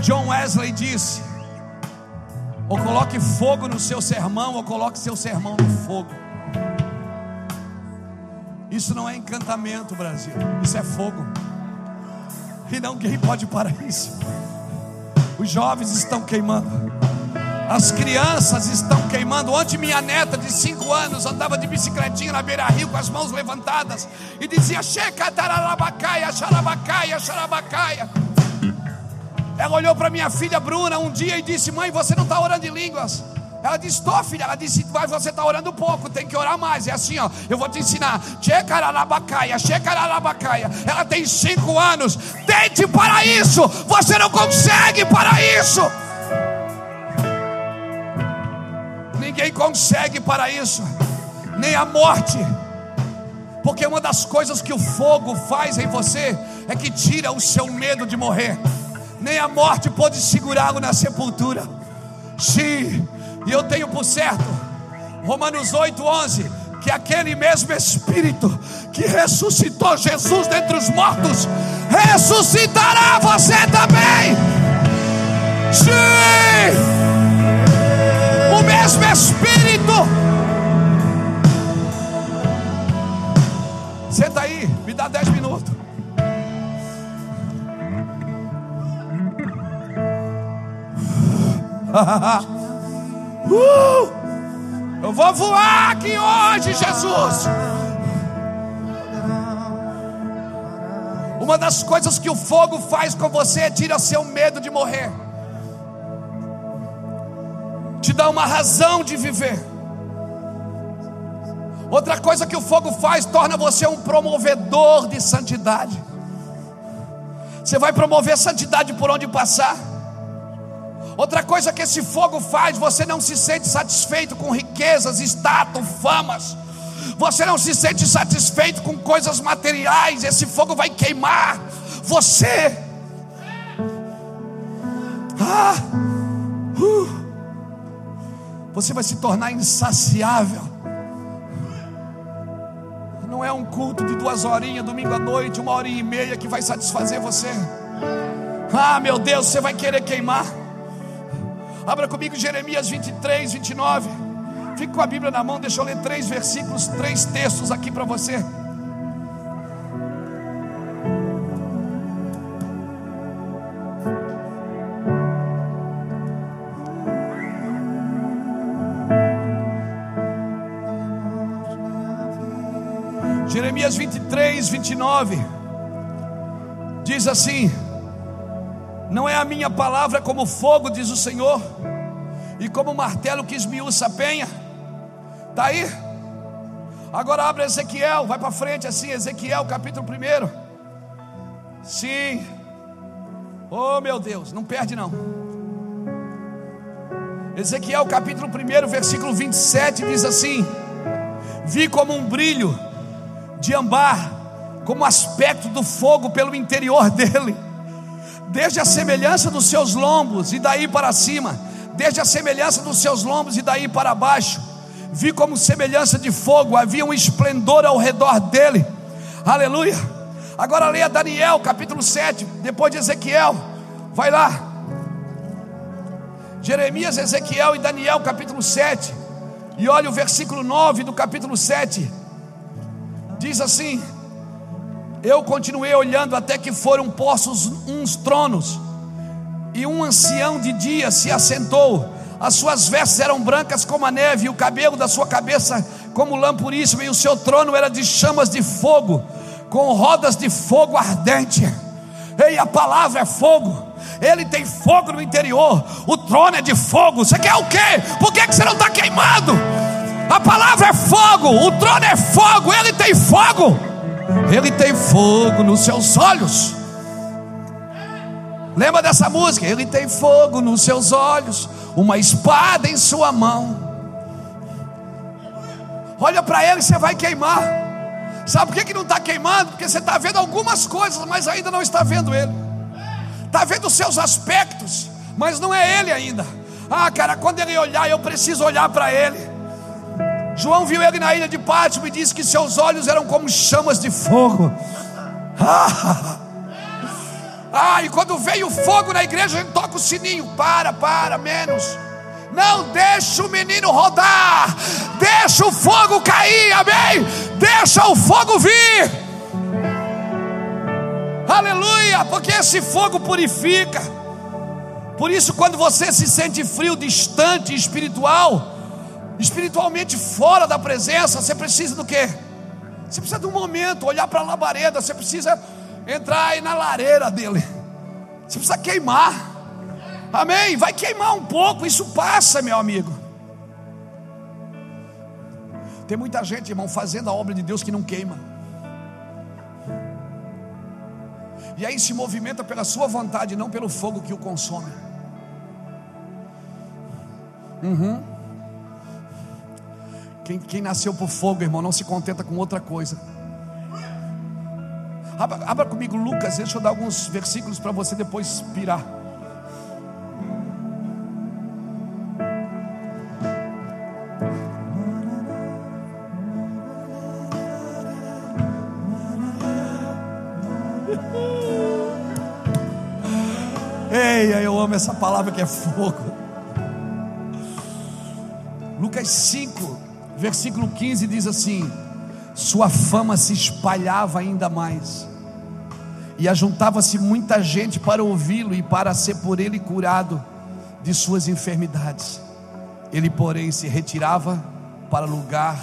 John Wesley disse, ou coloque fogo no seu sermão, ou coloque seu sermão no fogo. Isso não é encantamento, Brasil. Isso é fogo. E ninguém pode parar isso. Os jovens estão queimando. As crianças estão queimando. Ontem minha neta de 5 anos andava de bicicletinha na beira-rio com as mãos levantadas e dizia: Checa, tararabacaia, xarabacaia, xarabacaia. Ela olhou para minha filha Bruna um dia e disse: Mãe, você não está orando em línguas. Ela disse: Estou, filha. Ela disse: Mas você está orando pouco, tem que orar mais. É assim, ó. Eu vou te ensinar. Checararabacaia, checararabacaia. Ela tem cinco anos. Tente para isso. Você não consegue para isso. Ninguém consegue para isso, nem a morte. Porque uma das coisas que o fogo faz em você é que tira o seu medo de morrer nem a morte pôde segurá-lo na sepultura. Sim, e eu tenho por certo, Romanos 8, 11, que aquele mesmo Espírito que ressuscitou Jesus dentre os mortos, ressuscitará você também. Sim, o mesmo Espírito. Senta aí, me dá 10 [LAUGHS] uh, eu vou voar aqui hoje, Jesus. Uma das coisas que o fogo faz com você é tira seu medo de morrer, te dá uma razão de viver. Outra coisa que o fogo faz, torna você um promovedor de santidade. Você vai promover santidade por onde passar. Outra coisa que esse fogo faz, você não se sente satisfeito com riquezas, status, famas. Você não se sente satisfeito com coisas materiais. Esse fogo vai queimar você. Ah, uh, você vai se tornar insaciável. Não é um culto de duas horinhas, domingo à noite, uma hora e meia que vai satisfazer você. Ah, meu Deus, você vai querer queimar. Abra comigo Jeremias 23, 29. Fique com a Bíblia na mão, deixa eu ler três versículos, três textos aqui para você. Jeremias 23, 29 diz assim: não é a minha palavra como fogo, diz o Senhor, e como martelo que esmiuça a penha. Está aí? Agora abre Ezequiel, vai para frente assim, Ezequiel capítulo 1. Sim. Oh meu Deus, não perde não. Ezequiel capítulo 1, versículo 27 diz assim: Vi como um brilho de ambar, como aspecto do fogo pelo interior [LAUGHS] dele desde a semelhança dos seus lombos e daí para cima, desde a semelhança dos seus lombos e daí para baixo. Vi como semelhança de fogo, havia um esplendor ao redor dele. Aleluia. Agora leia Daniel, capítulo 7, depois de Ezequiel. Vai lá. Jeremias, Ezequiel e Daniel, capítulo 7. E olha o versículo 9 do capítulo 7. Diz assim: eu continuei olhando até que foram postos uns tronos, e um ancião de dia se assentou. As suas vestes eram brancas como a neve, e o cabelo da sua cabeça como lã puríssima, e o seu trono era de chamas de fogo, com rodas de fogo ardente. Ei, a palavra é fogo. Ele tem fogo no interior. O trono é de fogo. Você quer o quê? Por que, que você não está queimando? A palavra é fogo. O trono é fogo. Ele tem fogo. Ele tem fogo nos seus olhos. Lembra dessa música? Ele tem fogo nos seus olhos, uma espada em sua mão. Olha para ele, você vai queimar. Sabe por que, que não está queimando? Porque você está vendo algumas coisas, mas ainda não está vendo ele. Está vendo os seus aspectos, mas não é ele ainda. Ah, cara, quando ele olhar, eu preciso olhar para ele. João viu ele na ilha de Pátimo e disse que seus olhos eram como chamas de fogo. Ah, ah e quando veio o fogo na igreja, a gente toca o sininho. Para, para, menos. Não deixa o menino rodar. Deixa o fogo cair, amém? Deixa o fogo vir. Aleluia, porque esse fogo purifica. Por isso, quando você se sente frio, distante, espiritual, espiritualmente fora da presença, você precisa do quê? Você precisa de um momento, olhar para a labareda, você precisa entrar aí na lareira dele. Você precisa queimar. Amém? Vai queimar um pouco, isso passa, meu amigo. Tem muita gente, irmão, fazendo a obra de Deus que não queima. E aí se movimenta pela sua vontade, não pelo fogo que o consome. Uhum. Quem, quem nasceu por fogo, irmão, não se contenta com outra coisa. Abra, abra comigo Lucas, deixa eu dar alguns versículos para você depois pirar. [LAUGHS] Ei, eu amo essa palavra que é fogo. Lucas 5, versículo 15 diz assim: Sua fama se espalhava ainda mais, e ajuntava-se muita gente para ouvi-lo e para ser por ele curado de suas enfermidades. Ele, porém, se retirava para lugar,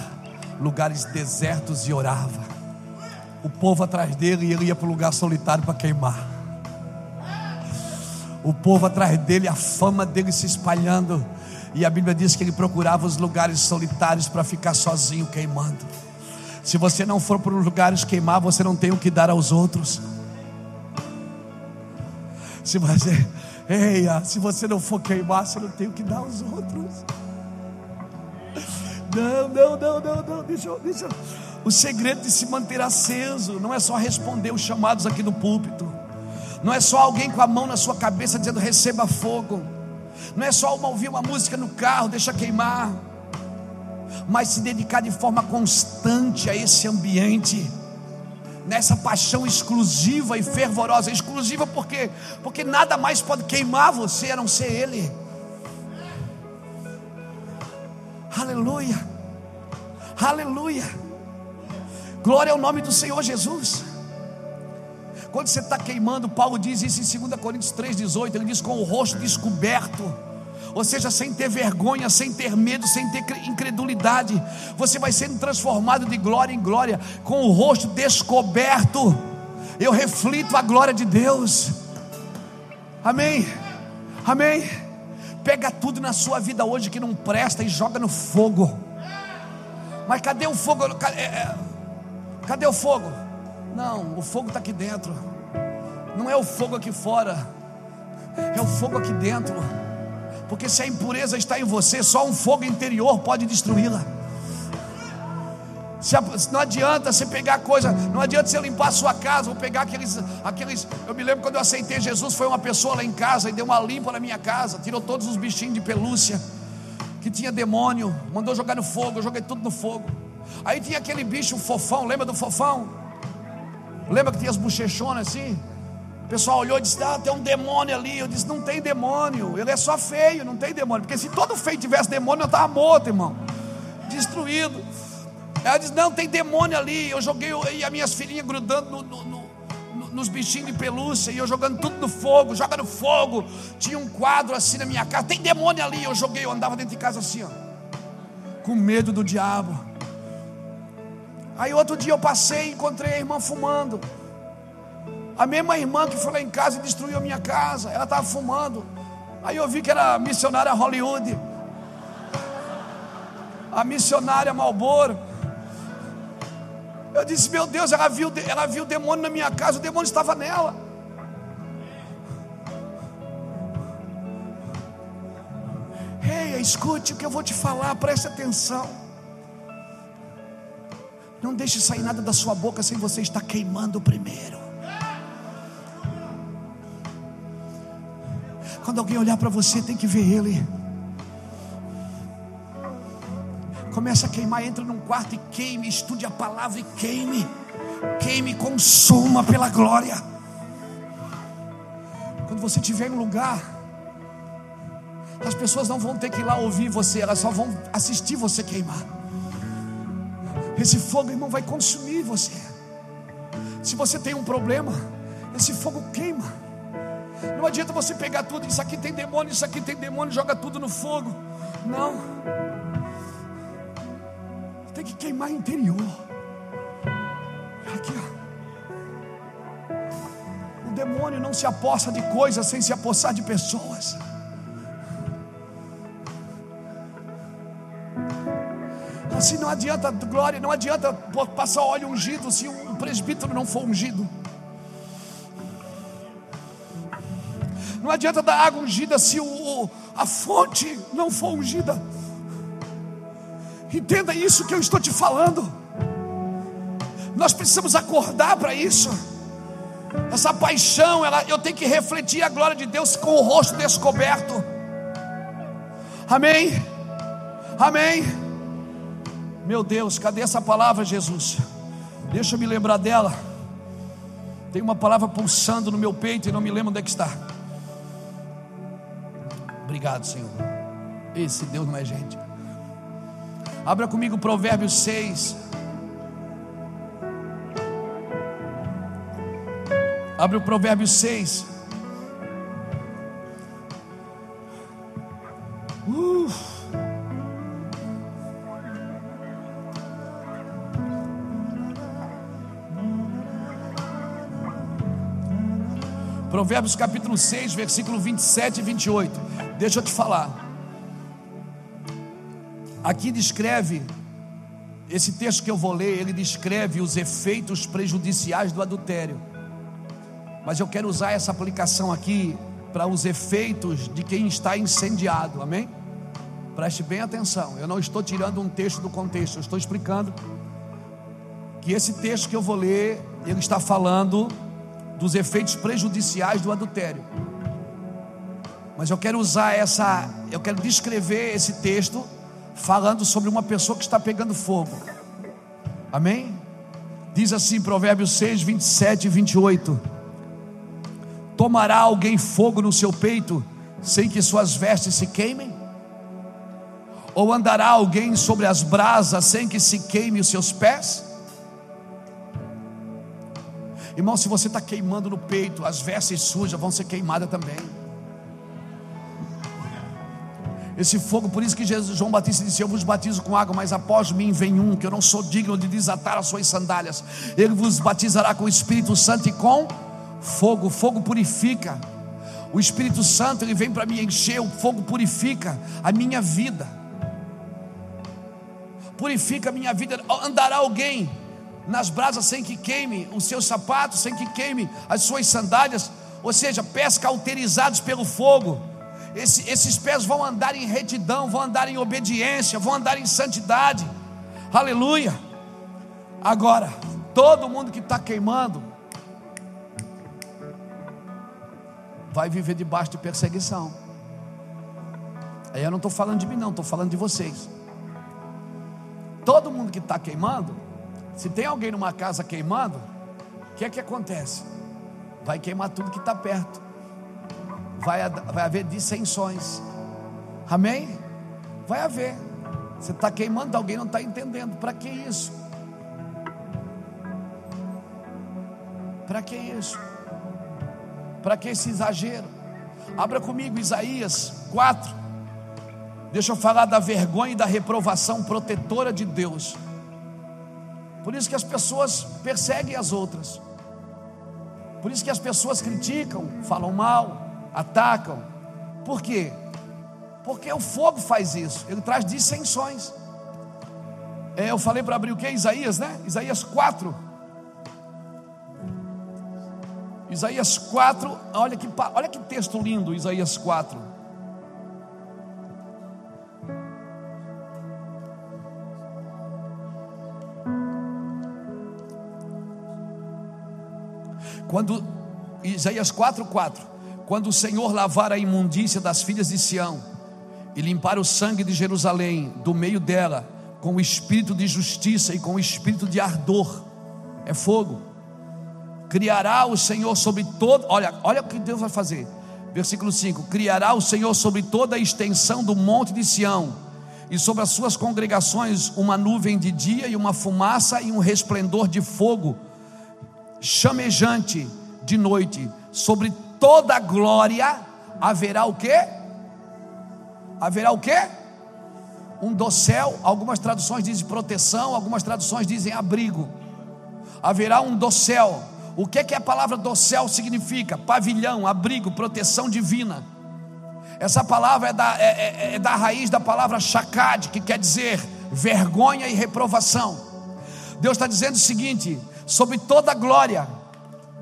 lugares desertos e orava. O povo atrás dele e ele ia para o lugar solitário para queimar. O povo atrás dele, a fama dele se espalhando. E a Bíblia diz que ele procurava os lugares solitários para ficar sozinho queimando. Se você não for para os lugares queimar, você não tem o que dar aos outros. Se você, eia, se você não for queimar, você não tem o que dar aos outros. Não, não, não, não, não. Deixa deixa. O segredo de se manter aceso não é só responder os chamados aqui no púlpito. Não é só alguém com a mão na sua cabeça dizendo receba fogo. Não é só uma, ouvir uma música no carro, deixa queimar. Mas se dedicar de forma constante a esse ambiente, nessa paixão exclusiva e fervorosa. Exclusiva porque, porque nada mais pode queimar você a não ser Ele. Aleluia, aleluia. Glória ao nome do Senhor Jesus. Quando você está queimando, Paulo diz isso em 2 Coríntios 3,18. Ele diz com o rosto descoberto. Ou seja, sem ter vergonha, sem ter medo, sem ter incredulidade. Você vai sendo transformado de glória em glória, com o rosto descoberto. Eu reflito a glória de Deus. Amém. Amém. Pega tudo na sua vida hoje que não presta e joga no fogo. Mas cadê o fogo? Cadê, é, é, cadê o fogo? Não, o fogo está aqui dentro. Não é o fogo aqui fora. É o fogo aqui dentro. Porque se a impureza está em você, só um fogo interior pode destruí-la. Não adianta você pegar coisa, não adianta você limpar a sua casa, ou pegar aqueles, aqueles. Eu me lembro quando eu aceitei Jesus, foi uma pessoa lá em casa e deu uma limpa na minha casa, tirou todos os bichinhos de pelúcia que tinha demônio, mandou jogar no fogo, eu joguei tudo no fogo. Aí tinha aquele bicho fofão, lembra do fofão? Lembra que tinha as bochechonas assim? O pessoal olhou e disse: Ah, tem um demônio ali. Eu disse: Não tem demônio, ele é só feio, não tem demônio. Porque se todo feio tivesse demônio, eu estava morto, irmão, destruído. Ela disse: Não, tem demônio ali. Eu joguei e as minhas filhinhas grudando no, no, no, nos bichinhos de pelúcia e eu jogando tudo no fogo, joga no fogo. Tinha um quadro assim na minha casa: Tem demônio ali. Eu joguei, eu andava dentro de casa assim, ó, com medo do diabo. Aí outro dia eu passei e encontrei a irmã fumando. A mesma irmã que foi lá em casa e destruiu a minha casa. Ela estava fumando. Aí eu vi que era missionária Hollywood. A missionária Malboro. Eu disse, meu Deus, ela viu, ela viu o demônio na minha casa, o demônio estava nela. Ei, escute o que eu vou te falar, preste atenção. Não deixe sair nada da sua boca sem você estar queimando primeiro. Quando alguém olhar para você, tem que ver ele. Começa a queimar, entra num quarto e queime, estude a palavra e queime. Queime, consuma pela glória. Quando você estiver em um lugar, as pessoas não vão ter que ir lá ouvir você, elas só vão assistir você queimar. Esse fogo, irmão, vai consumir você. Se você tem um problema, esse fogo queima. Não adianta você pegar tudo, isso aqui tem demônio, isso aqui tem demônio, joga tudo no fogo. Não. Tem que queimar interior. Aqui, ó. O demônio não se aposta de coisas sem se apossar de pessoas. Assim não adianta glória, não adianta passar óleo ungido se o presbítero não for ungido. Não adianta dar água ungida se o, a fonte não for ungida. Entenda isso que eu estou te falando. Nós precisamos acordar para isso. Essa paixão, ela, eu tenho que refletir a glória de Deus com o rosto descoberto. Amém? Amém? Meu Deus, cadê essa palavra, Jesus? Deixa eu me lembrar dela. Tem uma palavra pulsando no meu peito e não me lembro onde é que está. Obrigado, Senhor. Esse Deus não é gente. Abra comigo Provérbios 6. Abre o Provérbios 6. Provérbios capítulo 6, versículo 27 e 28. Deixa eu te falar. Aqui descreve, esse texto que eu vou ler, ele descreve os efeitos prejudiciais do adultério. Mas eu quero usar essa aplicação aqui para os efeitos de quem está incendiado, amém? Preste bem atenção, eu não estou tirando um texto do contexto, eu estou explicando que esse texto que eu vou ler, ele está falando dos efeitos prejudiciais do adultério. Mas eu quero usar essa, eu quero descrever esse texto falando sobre uma pessoa que está pegando fogo. Amém? Diz assim, Provérbios 6, 27 e 28. Tomará alguém fogo no seu peito, sem que suas vestes se queimem? Ou andará alguém sobre as brasas, sem que se queime os seus pés? Irmão, se você está queimando no peito, as vestes sujas vão ser queimadas também. Esse fogo, por isso que Jesus, João Batista disse: Eu vos batizo com água, mas após mim vem um que eu não sou digno de desatar as suas sandálias. Ele vos batizará com o Espírito Santo e com fogo. O fogo purifica. O Espírito Santo ele vem para me encher. O fogo purifica a minha vida. Purifica a minha vida. Andará alguém nas brasas sem que queime os seus sapatos, sem que queime as suas sandálias, ou seja, pés cauterizados pelo fogo esse, esses pés vão andar em retidão, vão andar em obediência, vão andar em santidade. Aleluia. Agora, todo mundo que está queimando vai viver debaixo de perseguição. Aí eu não estou falando de mim, não, estou falando de vocês. Todo mundo que está queimando, se tem alguém numa casa queimando, o que é que acontece? Vai queimar tudo que está perto vai, vai haver dissensões. Amém? Vai haver. Você está queimando alguém, não está entendendo. Para que isso? Para que isso? Para que esse exagero? Abra comigo Isaías 4. Deixa eu falar da vergonha e da reprovação protetora de Deus. Por isso que as pessoas perseguem as outras. Por isso que as pessoas criticam, falam mal, atacam. Por quê? Porque o fogo faz isso, ele traz dissensões. É, eu falei para abrir o que? Isaías, né? Isaías 4. Isaías 4, olha que, olha que texto lindo, Isaías 4. Quando Isaías 4, 4 quando o Senhor lavar a imundícia das filhas de Sião e limpar o sangue de Jerusalém do meio dela com o espírito de justiça e com o espírito de ardor, é fogo. Criará o Senhor sobre todo, olha, olha o que Deus vai fazer. Versículo 5: Criará o Senhor sobre toda a extensão do monte de Sião, e sobre as suas congregações uma nuvem de dia e uma fumaça e um resplendor de fogo chamejante de noite sobre toda glória haverá o quê? Haverá o quê? Um dossel, algumas traduções dizem proteção, algumas traduções dizem abrigo. Haverá um dossel. O que é que a palavra dossel significa? Pavilhão, abrigo, proteção divina. Essa palavra é da, é, é, é da raiz da palavra shakad, que quer dizer vergonha e reprovação. Deus está dizendo o seguinte: sobre toda glória,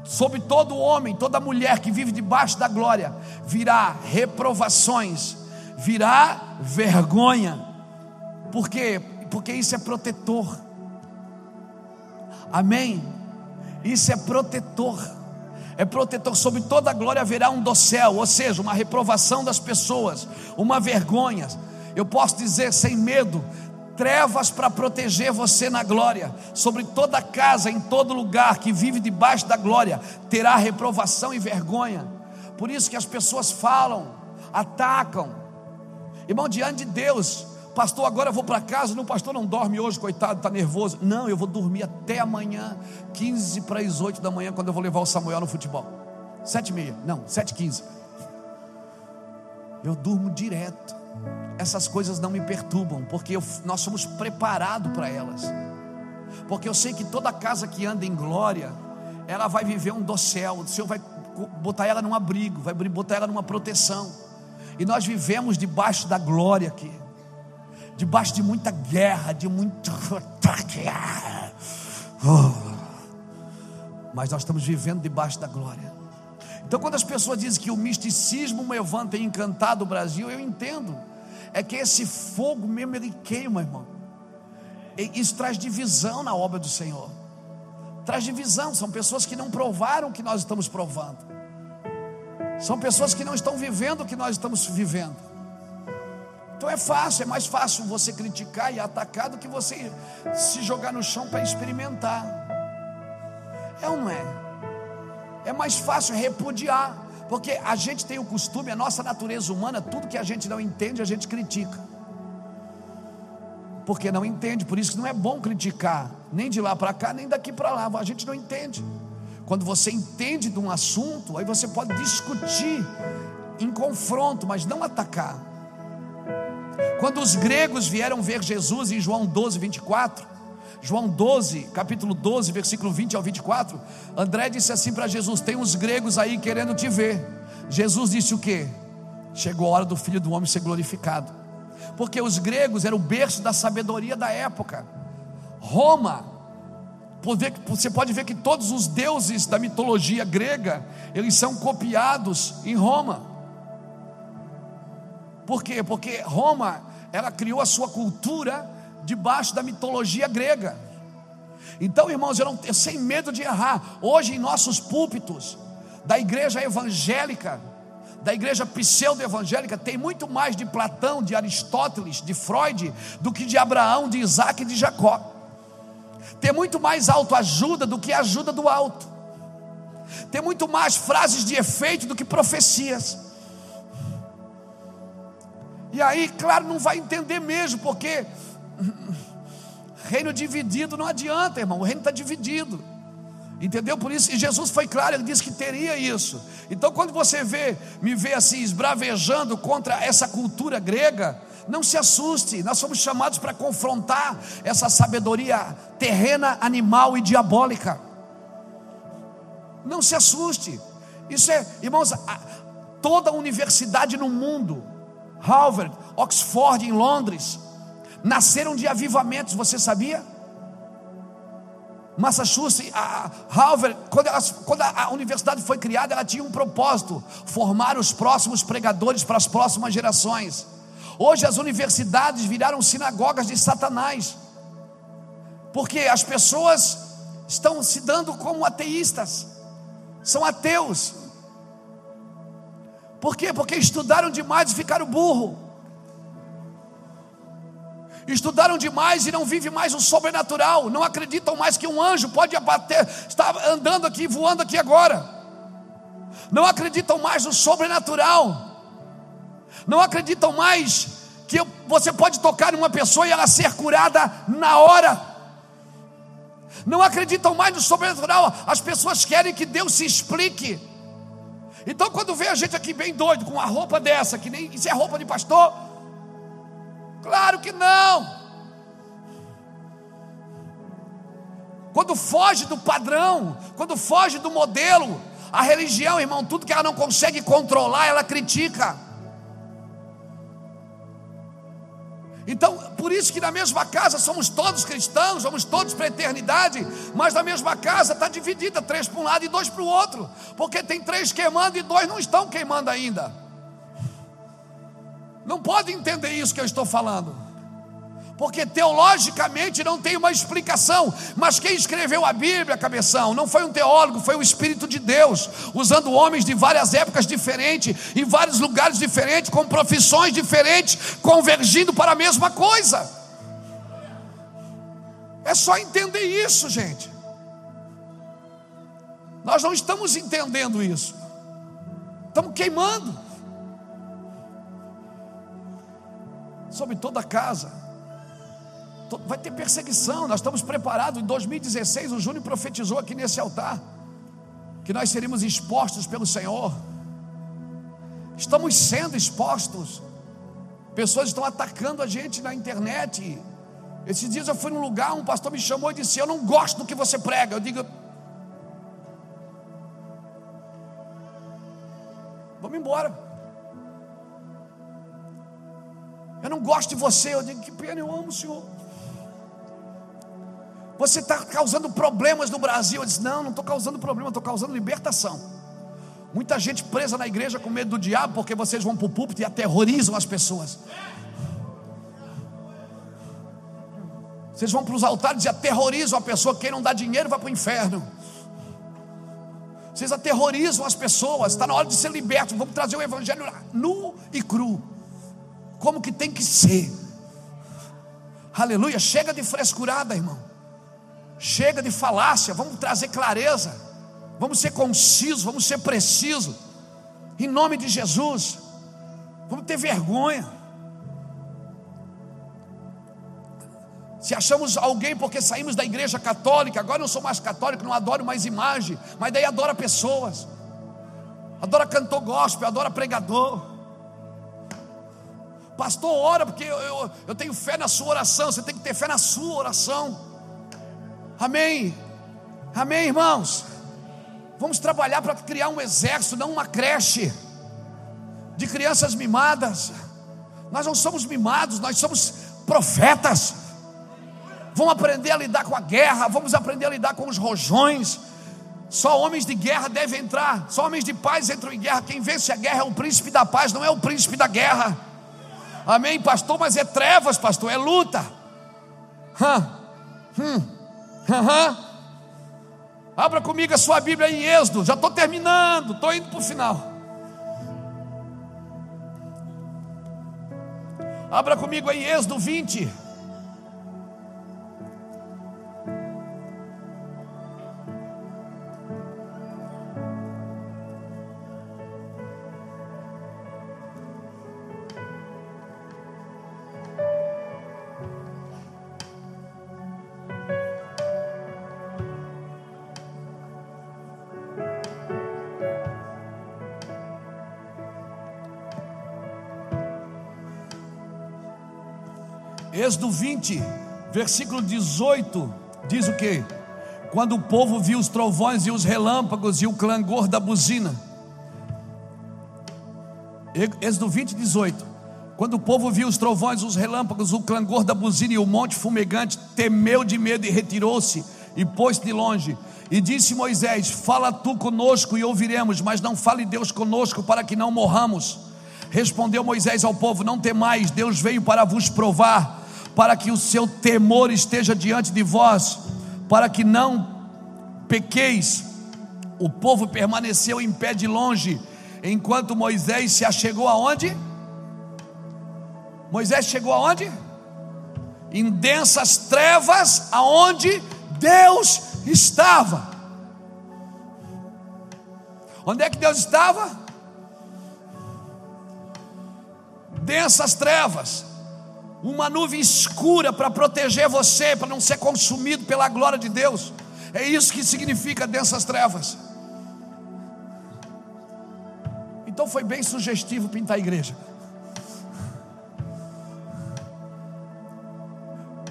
sobre todo homem, toda mulher que vive debaixo da glória, virá reprovações, virá vergonha. Por quê? Porque isso é protetor. Amém? Isso é protetor. é protetor sobre toda glória haverá um dossel, ou seja, uma reprovação das pessoas, uma vergonha. Eu posso dizer sem medo, trevas para proteger você na glória, sobre toda casa, em todo lugar que vive debaixo da glória, terá reprovação e vergonha. Por isso que as pessoas falam, atacam. Irmão, diante de Deus, pastor, agora eu vou para casa. Não, pastor não dorme hoje, coitado, está nervoso. Não, eu vou dormir até amanhã, 15 para as 8 da manhã, quando eu vou levar o Samuel no futebol. 7 e meia, não, 7 e 15. Eu durmo direto. Essas coisas não me perturbam, porque eu, nós somos preparados para elas. Porque eu sei que toda casa que anda em glória, ela vai viver um dossel. O Senhor vai botar ela num abrigo, vai botar ela numa proteção. E nós vivemos debaixo da glória aqui debaixo de muita guerra, de muito. [LAUGHS] Oh. Mas nós estamos vivendo debaixo da glória. Então, quando as pessoas dizem que o misticismo Moevan tem encantado o Brasil, eu entendo. É que esse fogo mesmo ele queima, irmão. E isso traz divisão na obra do Senhor. Traz divisão. São pessoas que não provaram o que nós estamos provando. São pessoas que não estão vivendo o que nós estamos vivendo. Então é fácil, é mais fácil você criticar e atacar do que você se jogar no chão para experimentar. É ou não é? É mais fácil repudiar, porque a gente tem o costume, a nossa natureza humana, tudo que a gente não entende, a gente critica. Porque não entende, por isso que não é bom criticar, nem de lá para cá, nem daqui para lá, a gente não entende. Quando você entende de um assunto, aí você pode discutir em confronto, mas não atacar. Quando os gregos vieram ver Jesus em João 12, 24, João 12, capítulo 12, versículo 20 ao 24, André disse assim para Jesus: Tem uns gregos aí querendo te ver. Jesus disse o que? Chegou a hora do filho do homem ser glorificado, porque os gregos eram o berço da sabedoria da época. Roma, você pode ver que todos os deuses da mitologia grega, eles são copiados em Roma. Por quê? Porque Roma, ela criou a sua cultura debaixo da mitologia grega. Então, irmãos, eu não sem medo de errar, hoje em nossos púlpitos da igreja evangélica, da igreja pseudo-evangélica, tem muito mais de Platão, de Aristóteles, de Freud, do que de Abraão, de Isaac e de Jacó. Tem muito mais autoajuda do que ajuda do alto. Tem muito mais frases de efeito do que profecias. E aí, claro, não vai entender mesmo, porque reino dividido não adianta, irmão. O reino está dividido. Entendeu? Por isso, e Jesus foi claro, ele disse que teria isso. Então, quando você vê, me vê assim, esbravejando contra essa cultura grega, não se assuste, nós somos chamados para confrontar essa sabedoria terrena, animal e diabólica. Não se assuste. Isso é, irmãos, toda universidade no mundo Harvard, Oxford em Londres, nasceram de avivamentos, você sabia? Massachusetts, a Harvard, quando, quando a universidade foi criada, ela tinha um propósito: formar os próximos pregadores para as próximas gerações. Hoje as universidades viraram sinagogas de Satanás, porque as pessoas estão se dando como ateístas, são ateus, por quê? Porque estudaram demais e ficaram burro. Estudaram demais e não vivem mais o sobrenatural. Não acreditam mais que um anjo pode abater, está andando aqui, voando aqui agora. Não acreditam mais no sobrenatural. Não acreditam mais que você pode tocar em uma pessoa e ela ser curada na hora. Não acreditam mais no sobrenatural. As pessoas querem que Deus se explique. Então, quando vê a gente aqui bem doido, com uma roupa dessa, que nem isso é roupa de pastor, claro que não. Quando foge do padrão, quando foge do modelo, a religião, irmão, tudo que ela não consegue controlar, ela critica. Então, por isso que na mesma casa somos todos cristãos, somos todos para a eternidade, mas na mesma casa está dividida, três para um lado e dois para o outro, porque tem três queimando e dois não estão queimando ainda. Não pode entender isso que eu estou falando, porque teologicamente não tem uma explicação. Mas quem escreveu a Bíblia, cabeção, não foi um teólogo, foi o Espírito de Deus, usando homens de várias épocas diferentes, em vários lugares diferentes, com profissões diferentes, convergindo para a mesma coisa. É só entender isso, gente. Nós não estamos entendendo isso, estamos queimando sobre toda a casa vai ter perseguição. Nós estamos preparados. Em 2016, o Júnior profetizou aqui nesse altar que nós seríamos expostos pelo Senhor. Estamos sendo expostos. Pessoas estão atacando a gente na internet. Esses dias eu fui num lugar, um pastor me chamou e disse: Eu não gosto do que você prega. Eu digo: Vamos embora. Eu não gosto de você. Eu digo: Que pena, eu amo o Senhor. Você está causando problemas no Brasil. Eu disse: Não, não estou causando problema, estou causando libertação. Muita gente presa na igreja com medo do diabo, porque vocês vão para o púlpito e aterrorizam as pessoas. Vocês vão para os altares e aterrorizam a pessoa. Quem não dá dinheiro vai para o inferno. Vocês aterrorizam as pessoas. Está na hora de ser liberto. Vamos trazer o evangelho nu e cru. Como que tem que ser. Aleluia. Chega de frescurada, irmão. Chega de falácia, vamos trazer clareza, vamos ser concisos, vamos ser precisos, em nome de Jesus, vamos ter vergonha. Se achamos alguém porque saímos da igreja católica, agora eu sou mais católico, não adoro mais imagem, mas daí adora pessoas, adora cantor gospel, adora pregador. Pastor, ora, porque eu, eu, eu tenho fé na sua oração, você tem que ter fé na sua oração. Amém. Amém, irmãos. Vamos trabalhar para criar um exército, não uma creche de crianças mimadas. Nós não somos mimados, nós somos profetas. Vamos aprender a lidar com a guerra, vamos aprender a lidar com os rojões. Só homens de guerra devem entrar, só homens de paz entram em guerra. Quem vence a guerra é o príncipe da paz, não é o príncipe da guerra. Amém, pastor? Mas é trevas, pastor, é luta. Hum. Abra comigo a sua Bíblia em Êxodo. Já estou terminando, estou indo para o final. Abra comigo em Êxodo 20. Êxodo 20, versículo 18, diz o que? Quando o povo viu os trovões e os relâmpagos e o clangor da buzina. Êxodo 20, 18. Quando o povo viu os trovões, os relâmpagos, o clangor da buzina e o monte fumegante, temeu de medo e retirou-se e pôs-se de longe. E disse Moisés: Fala tu conosco e ouviremos, mas não fale Deus conosco para que não morramos. Respondeu Moisés ao povo: Não temais, Deus veio para vos provar para que o seu temor esteja diante de vós, para que não pequeis. O povo permaneceu em pé de longe, enquanto Moisés se achegou aonde? Moisés chegou aonde? Em densas trevas, aonde Deus estava. Onde é que Deus estava? Densas trevas uma nuvem escura para proteger você, para não ser consumido pela glória de Deus. É isso que significa densas trevas. Então foi bem sugestivo pintar a igreja.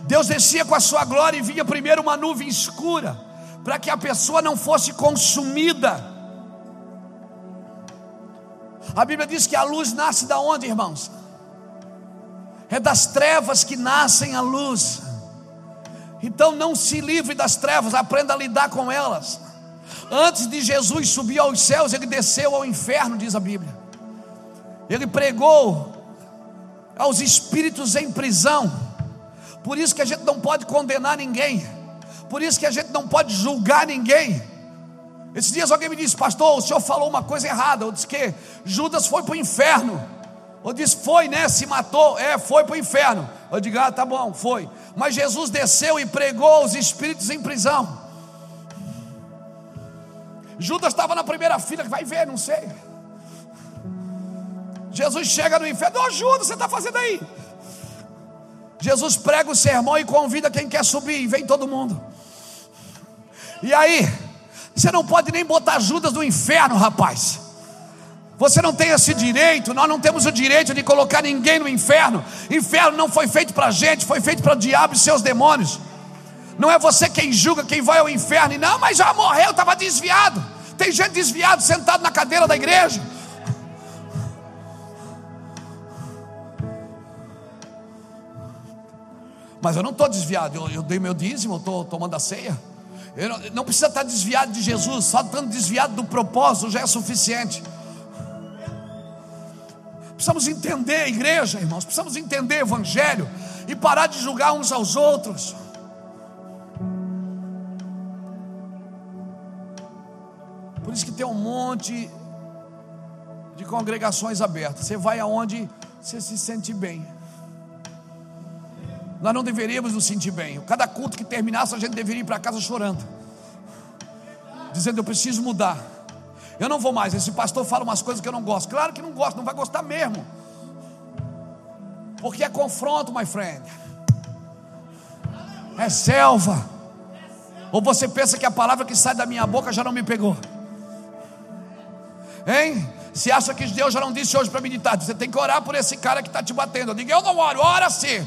Deus descia com a sua glória e vinha primeiro uma nuvem escura, para que a pessoa não fosse consumida. A Bíblia diz que a luz nasce da onde, irmãos? É das trevas que nascem a luz. Então não se livre das trevas, aprenda a lidar com elas. Antes de Jesus subir aos céus, ele desceu ao inferno, diz a Bíblia. Ele pregou aos espíritos em prisão, Por isso que a gente não pode condenar ninguém. Por isso que a gente não pode julgar ninguém. Esses dias alguém me disse, pastor, o senhor falou uma coisa errada. Eu disse que Judas foi para o inferno. Eu disse, foi, né? Se matou, é, foi para o inferno. Eu digo, ah, tá bom, foi. Mas Jesus desceu e pregou os espíritos em prisão. Judas estava na primeira fila, vai ver, não sei. Jesus chega no inferno, ô oh, Judas, você está fazendo aí? Jesus prega o sermão e convida quem quer subir, e vem todo mundo. E aí, você não pode nem botar Judas no inferno, rapaz. Você não tem esse direito, nós não temos o direito de colocar ninguém no inferno. Inferno não foi feito para gente, foi feito para o diabo e seus demônios. Não é você quem julga quem vai ao inferno, e não, mas já morreu, estava desviado. Tem gente desviado sentado na cadeira da igreja. Mas eu não estou desviado, eu, eu, dei meu dízimo, estou tomando a ceia. Eu não, não precisa estar desviado de Jesus, só estando desviado do propósito já é suficiente. Precisamos entender igreja, irmãos, precisamos entender evangelho e parar de julgar uns aos outros. Por isso que tem um monte de congregações abertas. Você vai aonde você se sente bem. Nós não deveríamos nos sentir bem. Cada culto que terminasse, a gente deveria ir para casa chorando, dizendo: Eu preciso mudar. Eu não vou mais. Esse pastor fala umas coisas que eu não gosto. Claro que não gosto, não vai gostar mesmo. Porque é confronto, my friend. É selva. Ou você pensa que a palavra que sai da minha boca já não me pegou? Hein? Se acha que Deus já não disse hoje para meditar, você tem que orar por esse cara que está te batendo. Digo, eu não oro, ora sim.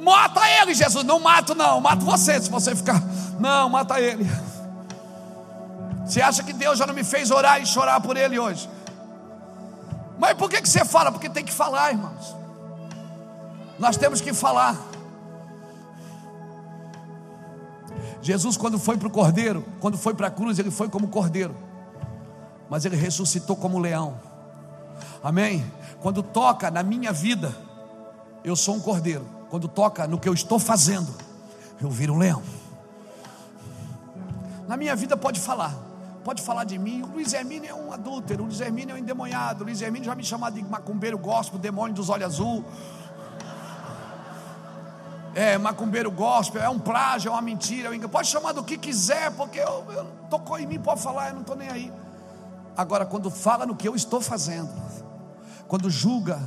Mata ele, Jesus. Não mato, não. Mato você se você ficar. Não, mata ele. Você acha que Deus já não me fez orar e chorar por ele hoje? Mas por que, que você fala? Porque tem que falar, irmãos. Nós temos que falar. Jesus, quando foi para o cordeiro, quando foi para a cruz, ele foi como cordeiro, mas ele ressuscitou como leão. Amém? Quando toca na minha vida, eu sou um cordeiro. Quando toca no que eu estou fazendo, eu viro um leão. Na minha vida pode falar, pode falar de mim. O Luiz Hermínio é um adúltero, o Luiz Hermínio é um endemoniado, o Luiz Hermínio já me chamou de macumbeiro gospel, demônio dos olhos azul. É, macumbeiro gospel, é um plágio, é uma mentira. Pode chamar do que quiser, porque eu, eu tocou em mim, pode falar, eu não estou nem aí. Agora, quando fala no que eu estou fazendo, quando julga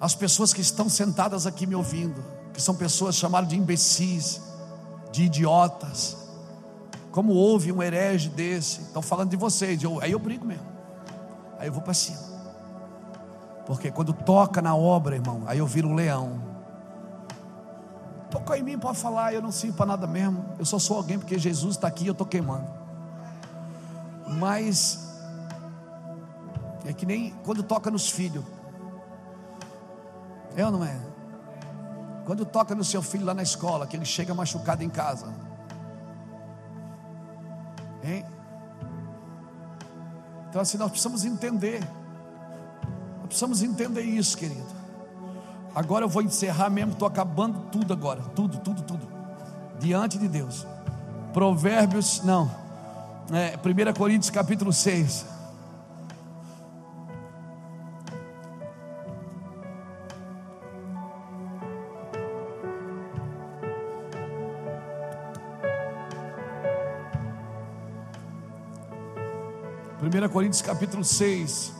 as pessoas que estão sentadas aqui me ouvindo, que são pessoas chamadas de imbecis, de idiotas, como houve um herege desse? Estão falando de vocês. Eu, aí eu brigo mesmo. Aí eu vou para cima. Porque quando toca na obra, irmão, aí eu viro um leão. Tocou em mim, pode falar, eu não sirvo para nada mesmo. Eu só sou alguém porque Jesus está aqui e eu estou queimando. Mas é que nem quando toca nos filhos. É ou não é? Quando toca no seu filho lá na escola, que ele chega machucado em casa. Hein? Então, assim, nós precisamos entender. Nós precisamos entender isso, querido. Agora eu vou encerrar mesmo, estou acabando tudo agora. Tudo, tudo, tudo. Diante de Deus. Provérbios, não. É, 1 Coríntios capítulo 6. 1 Coríntios capítulo 6.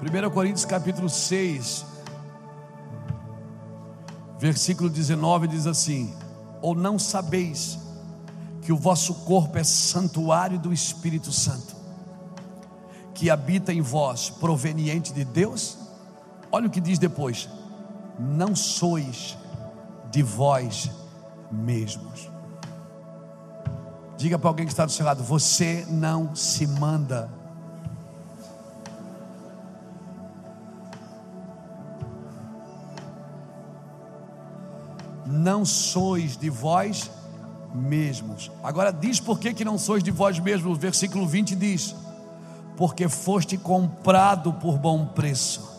Primeira Coríntios capítulo 6, Versículo 19 diz assim: Ou não sabeis que o vosso corpo é santuário do Espírito Santo, que habita em vós, proveniente de Deus? Olha o que diz depois: Não sois de vós mesmos. Diga para alguém que está do seu lado: você não se manda. Não sois de vós mesmos. Agora diz por que, que não sois de vós mesmos. Versículo 20 diz: Porque foste comprado por bom preço.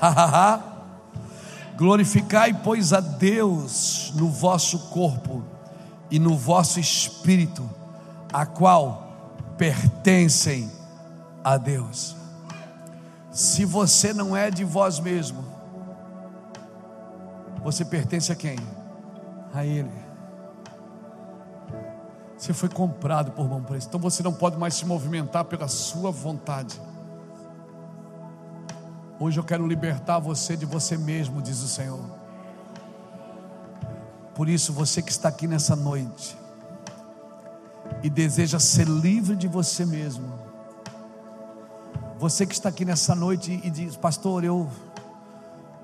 [LAUGHS] Glorificai, pois, a Deus no vosso corpo e no vosso espírito, a qual pertencem a Deus. Se você não é de vós mesmo, você pertence a quem? A Ele. Você foi comprado por bom preço, então você não pode mais se movimentar pela sua vontade. Hoje eu quero libertar você de você mesmo, diz o Senhor. Por isso, você que está aqui nessa noite e deseja ser livre de você mesmo, você que está aqui nessa noite e diz, Pastor, eu,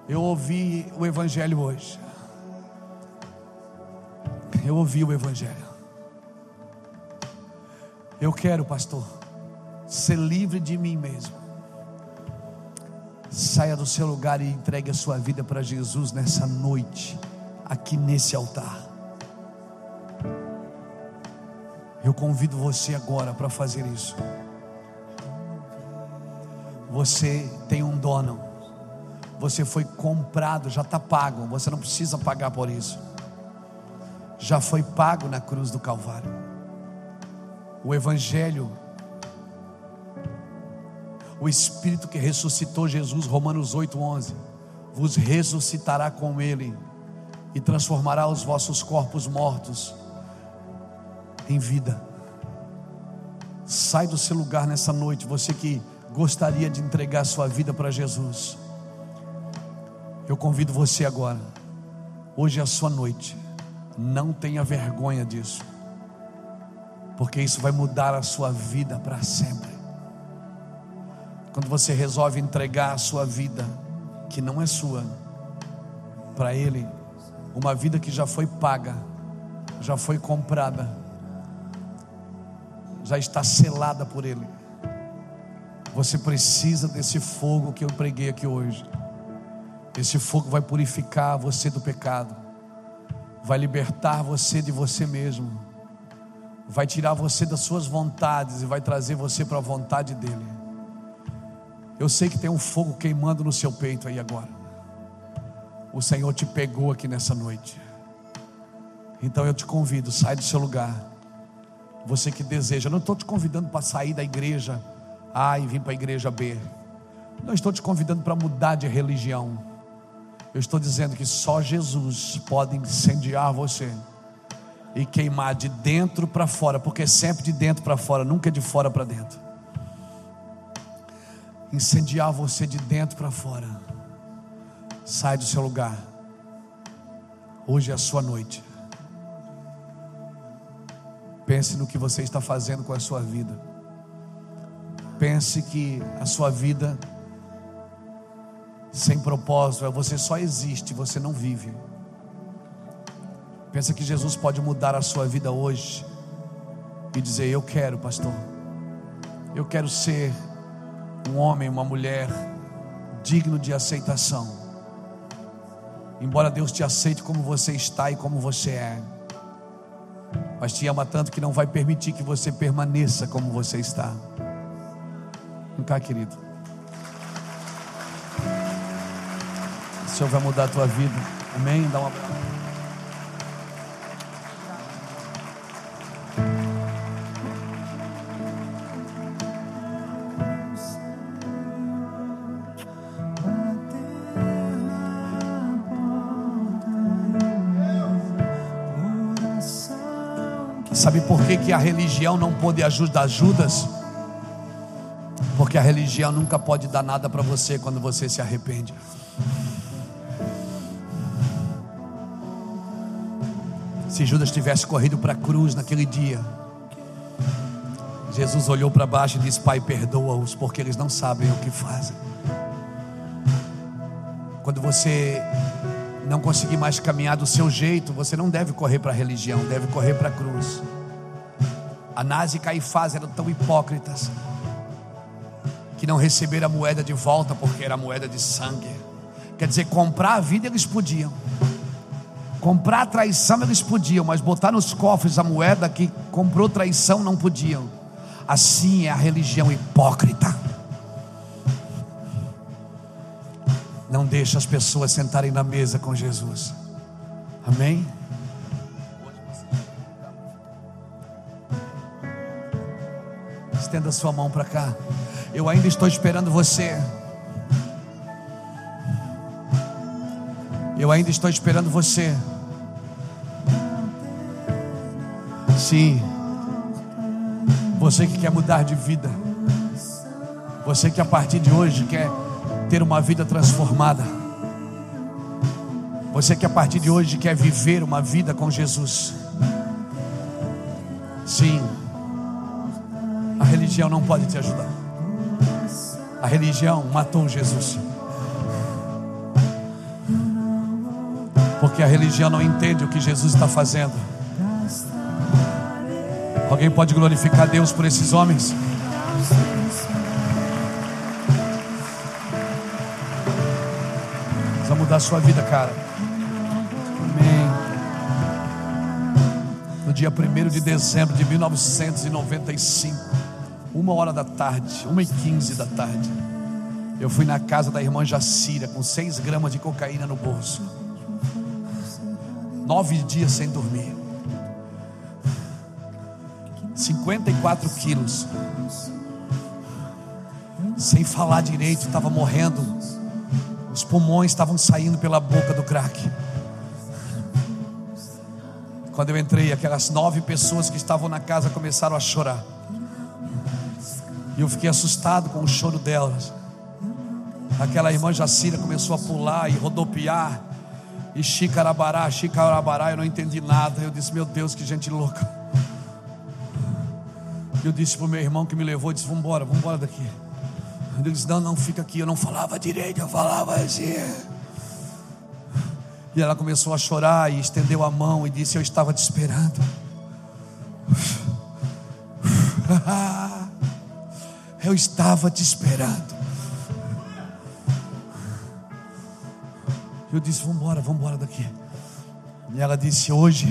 eu ouvi o Evangelho hoje. Eu ouvi o Evangelho. Eu quero, pastor, ser livre de mim mesmo. Saia do seu lugar e entregue a sua vida para Jesus nessa noite, aqui nesse altar. Eu convido você agora para fazer isso. Você tem um dono, você foi comprado, já está pago, você não precisa pagar por isso, já foi pago na cruz do Calvário. O Evangelho o Espírito que ressuscitou Jesus, Romanos 8:11, vos ressuscitará com ele e transformará os vossos corpos mortos em vida. Sai do seu lugar nessa noite, você que gostaria de entregar sua vida para Jesus. Eu convido você agora. Hoje é a sua noite. Não tenha vergonha disso. Porque isso vai mudar a sua vida para sempre. Quando você resolve entregar a sua vida, que não é sua, para Ele, uma vida que já foi paga, já foi comprada, já está selada por Ele. Você precisa desse fogo que eu preguei aqui hoje. Esse fogo vai purificar você do pecado, vai libertar você de você mesmo, vai tirar você das suas vontades e vai trazer você para a vontade dEle. Eu sei que tem um fogo queimando no seu peito aí agora. O Senhor te pegou aqui nessa noite. Então eu te convido, sai do seu lugar. Você que deseja, eu não estou te convidando para sair da igreja A e vir para a igreja B. Não estou te convidando para mudar de religião. Eu estou dizendo que só Jesus pode incendiar você e queimar de dentro para fora, porque é sempre de dentro para fora, nunca de fora para dentro incendiar você de dentro para fora. Sai do seu lugar. Hoje é a sua noite. Pense no que você está fazendo com a sua vida. Pense que a sua vida sem propósito é você só existe, você não vive. Pensa que Jesus pode mudar a sua vida hoje e dizer: Eu quero, pastor. Eu quero ser um homem, uma mulher digno de aceitação. Embora Deus te aceite como você está e como você é, mas te ama tanto que não vai permitir que você permaneça como você está. Vem cá, querido. O Senhor vai mudar a tua vida. Amém? Dá um abraço. Sabe por que, que a religião não pôde ajudar Judas? Porque a religião nunca pode dar nada para você quando você se arrepende. Se Judas tivesse corrido para a cruz naquele dia, Jesus olhou para baixo e disse: Pai, perdoa-os, porque eles não sabem o que fazem. Quando você não conseguir mais caminhar do seu jeito, você não deve correr para a religião, deve correr para a cruz. Anás e Caifás eram tão hipócritas que não receberam a moeda de volta porque era moeda de sangue. Quer dizer, comprar a vida eles podiam, comprar a traição eles podiam, mas botar nos cofres a moeda que comprou traição não podiam. Assim é a religião hipócrita. Não deixa as pessoas sentarem na mesa com Jesus. Amém? Estenda sua mão para cá. Eu ainda estou esperando você. Eu ainda estou esperando você. Sim. Você que quer mudar de vida. Você que a partir de hoje quer ter uma vida transformada. Você que a partir de hoje quer viver uma vida com Jesus. Sim. A religião não pode te ajudar. A religião matou Jesus. Porque a religião não entende o que Jesus está fazendo. Alguém pode glorificar Deus por esses homens? Vai mudar a sua vida, cara. Amém. No dia 1 de dezembro de 1995, uma hora da tarde, uma e quinze da tarde, eu fui na casa da irmã Jacira com seis gramas de cocaína no bolso. Nove dias sem dormir. 54 quilos. Sem falar direito, estava morrendo. Os pulmões estavam saindo pela boca do crack. Quando eu entrei, aquelas nove pessoas que estavam na casa começaram a chorar. E eu fiquei assustado com o choro delas. Aquela irmã Jacira começou a pular e rodopiar. E xicarabará, xicarabará, eu não entendi nada. Eu disse, meu Deus, que gente louca. Eu disse para o meu irmão que me levou, disse, vamos embora, vamos embora daqui. Ele disse, não, não, fica aqui. Eu não falava direito, eu falava assim. E ela começou a chorar e estendeu a mão e disse, eu estava te esperando. [LAUGHS] Eu estava te esperando. Eu disse: Vamos embora, vamos embora daqui. E ela disse: Hoje,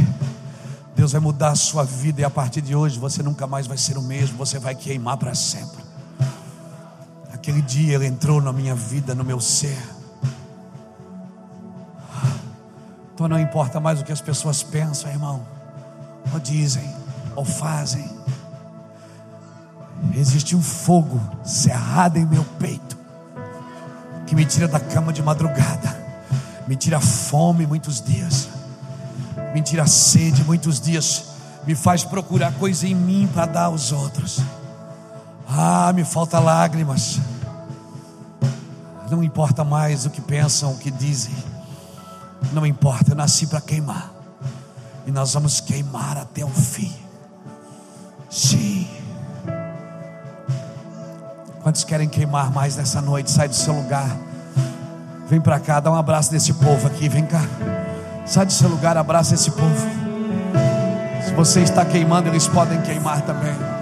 Deus vai mudar a sua vida, e a partir de hoje você nunca mais vai ser o mesmo, você vai queimar para sempre. Aquele dia ele entrou na minha vida, no meu ser. Então não importa mais o que as pessoas pensam, irmão, ou dizem, ou fazem. Existe um fogo cerrado em meu peito que me tira da cama de madrugada, me tira fome muitos dias, me tira a sede muitos dias, me faz procurar coisa em mim para dar aos outros. Ah, me falta lágrimas. Não importa mais o que pensam, o que dizem. Não importa, eu nasci para queimar. E nós vamos queimar até o fim. Sim. Quantos querem queimar mais nessa noite? Sai do seu lugar. Vem para cá, dá um abraço desse povo aqui. Vem cá. Sai do seu lugar, abraça esse povo. Se você está queimando, eles podem queimar também.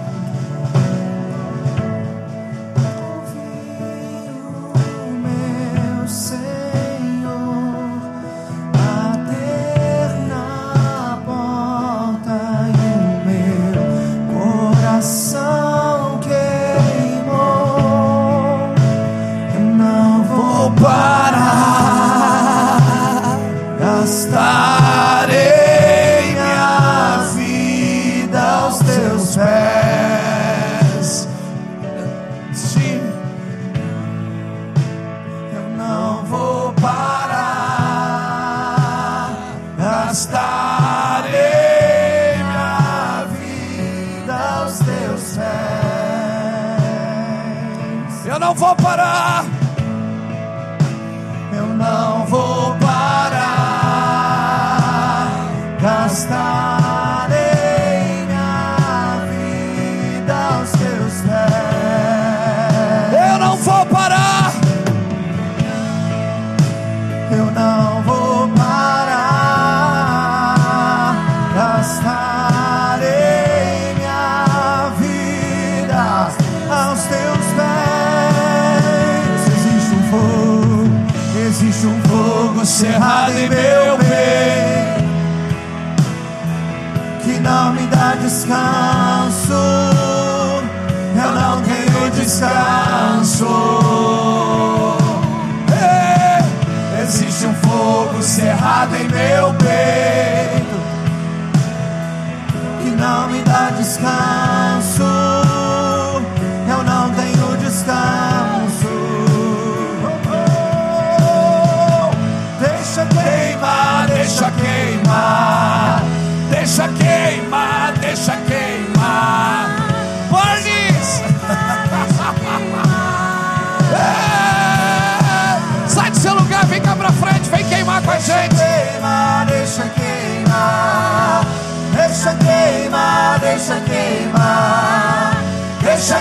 aos teus pés. Eu não vou parar. Eu não vou parar. Gastarei minha vida aos teus pés. Existe um fogo, existe um fogo cerrado em meu peito que não me dá descanso. Descanso. Existe um fogo cerrado em meu peito que não me dá descanso. Pressure.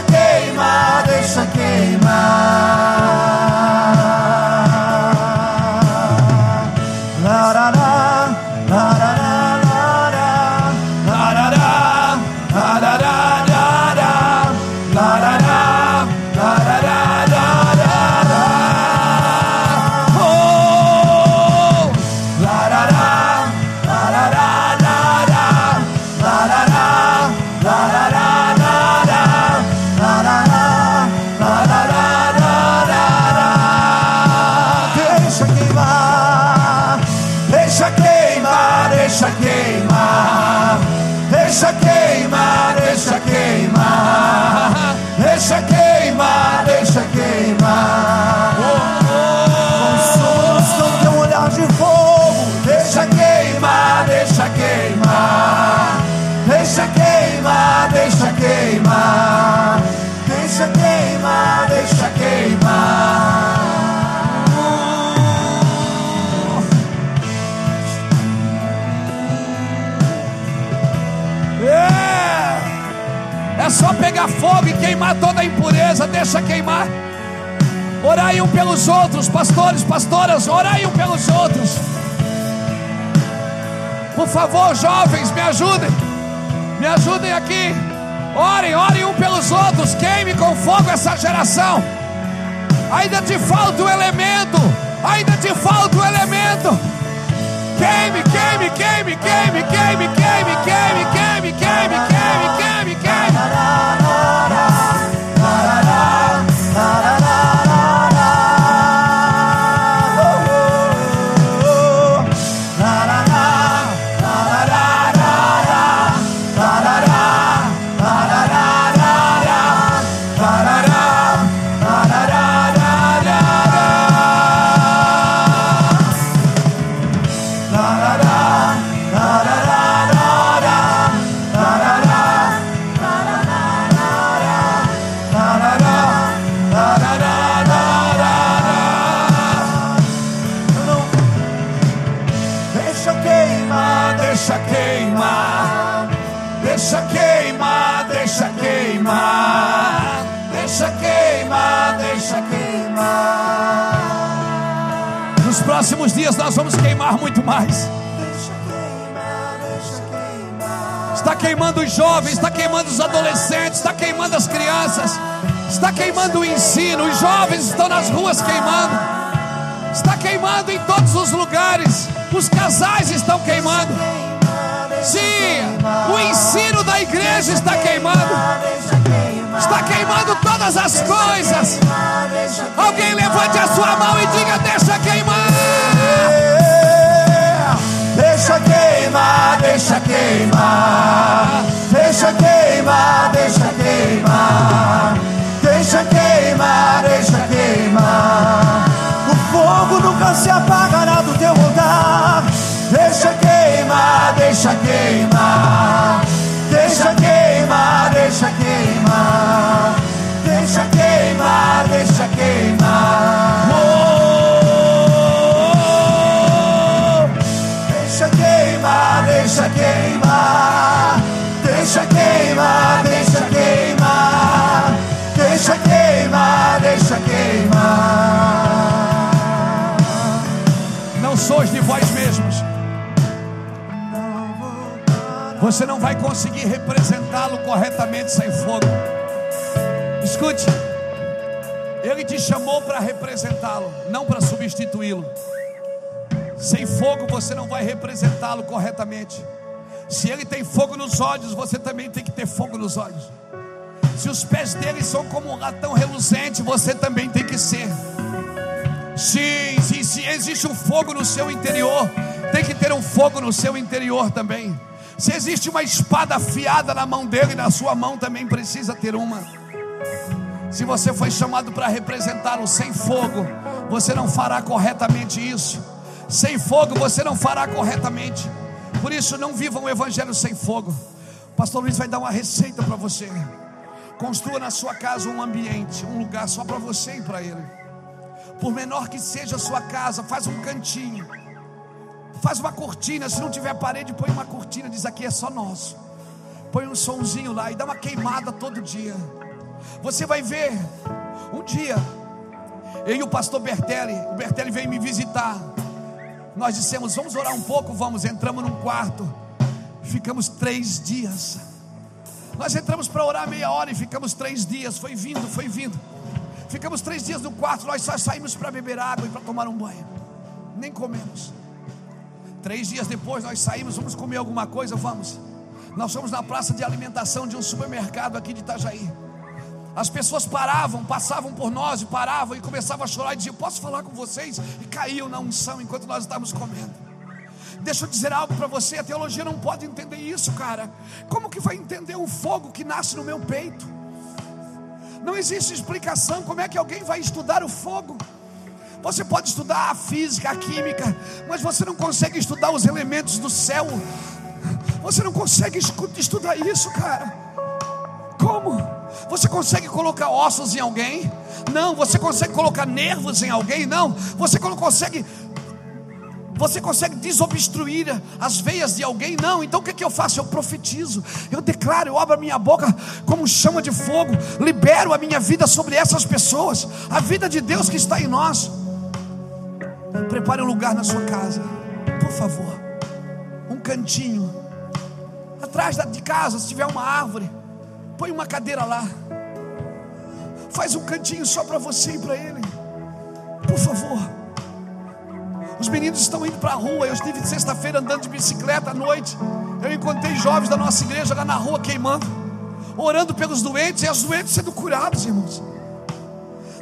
Deixa queimar. Orai um pelos outros, pastores, pastoras, orai um pelos outros. Por favor, jovens, me ajudem. Me ajudem aqui. Orem, orem um pelos outros. Queime com fogo essa geração. Ainda te falta o elemento. Ainda te falta o elemento. Queime, queime, queime, queime, queime, queime, queime, queime, queime, queime, todos os lugares. Os casais estão queimando. Sim, o ensino da igreja está queimando. Está queimando todas as coisas. Alguém levante a sua mão e diga: Deixa queimar. Deixa queimar, deixa queimar, deixa queimar, deixa queimar, nunca se apagará do teu altar. Deixa queimar, deixa queimar, Você não vai conseguir representá-lo corretamente sem fogo. Escute, ele te chamou para representá-lo, não para substituí-lo. Sem fogo você não vai representá-lo corretamente. Se ele tem fogo nos olhos, você também tem que ter fogo nos olhos. Se os pés dele são como um latão reluzente, você também tem que ser. Sim, sim, se existe um fogo no seu interior, tem que ter um fogo no seu interior também. Se existe uma espada afiada na mão dele, na sua mão também precisa ter uma. Se você foi chamado para representar o sem fogo, você não fará corretamente isso. Sem fogo você não fará corretamente. Por isso, não viva um evangelho sem fogo. Pastor Luiz vai dar uma receita para você. Construa na sua casa um ambiente, um lugar só para você e para ele. Por menor que seja a sua casa, faz um cantinho. Faz uma cortina, se não tiver parede, põe uma cortina, diz aqui é só nosso. Põe um sonzinho lá e dá uma queimada todo dia. Você vai ver um dia eu e o pastor Bertelli, o Bertelli veio me visitar. Nós dissemos, vamos orar um pouco, vamos. Entramos num quarto, ficamos três dias. Nós entramos para orar meia hora e ficamos três dias. Foi vindo, foi vindo. Ficamos três dias no quarto. Nós só saímos para beber água e para tomar um banho. Nem comemos. Três dias depois nós saímos, vamos comer alguma coisa, vamos. Nós fomos na praça de alimentação de um supermercado aqui de Itajaí. As pessoas paravam, passavam por nós e paravam e começavam a chorar e diziam: Posso falar com vocês? E caíam na unção enquanto nós estávamos comendo. Deixa eu dizer algo para você: a teologia não pode entender isso, cara. Como que vai entender o fogo que nasce no meu peito? Não existe explicação. Como é que alguém vai estudar o fogo? Você pode estudar a física, a química, mas você não consegue estudar os elementos do céu. Você não consegue estudar isso, cara. Como? Você consegue colocar ossos em alguém? Não. Você consegue colocar nervos em alguém? Não. Você consegue você consegue desobstruir as veias de alguém? Não. Então o que, é que eu faço? Eu profetizo, eu declaro, eu abro a minha boca como chama de fogo, libero a minha vida sobre essas pessoas, a vida de Deus que está em nós. Prepare um lugar na sua casa, por favor, um cantinho, atrás de casa, se tiver uma árvore. Põe uma cadeira lá. Faz um cantinho só para você e para ele. Por favor. Os meninos estão indo para a rua. Eu estive sexta-feira andando de bicicleta à noite. Eu encontrei jovens da nossa igreja lá na rua queimando, orando pelos doentes e os doentes sendo curados, irmãos.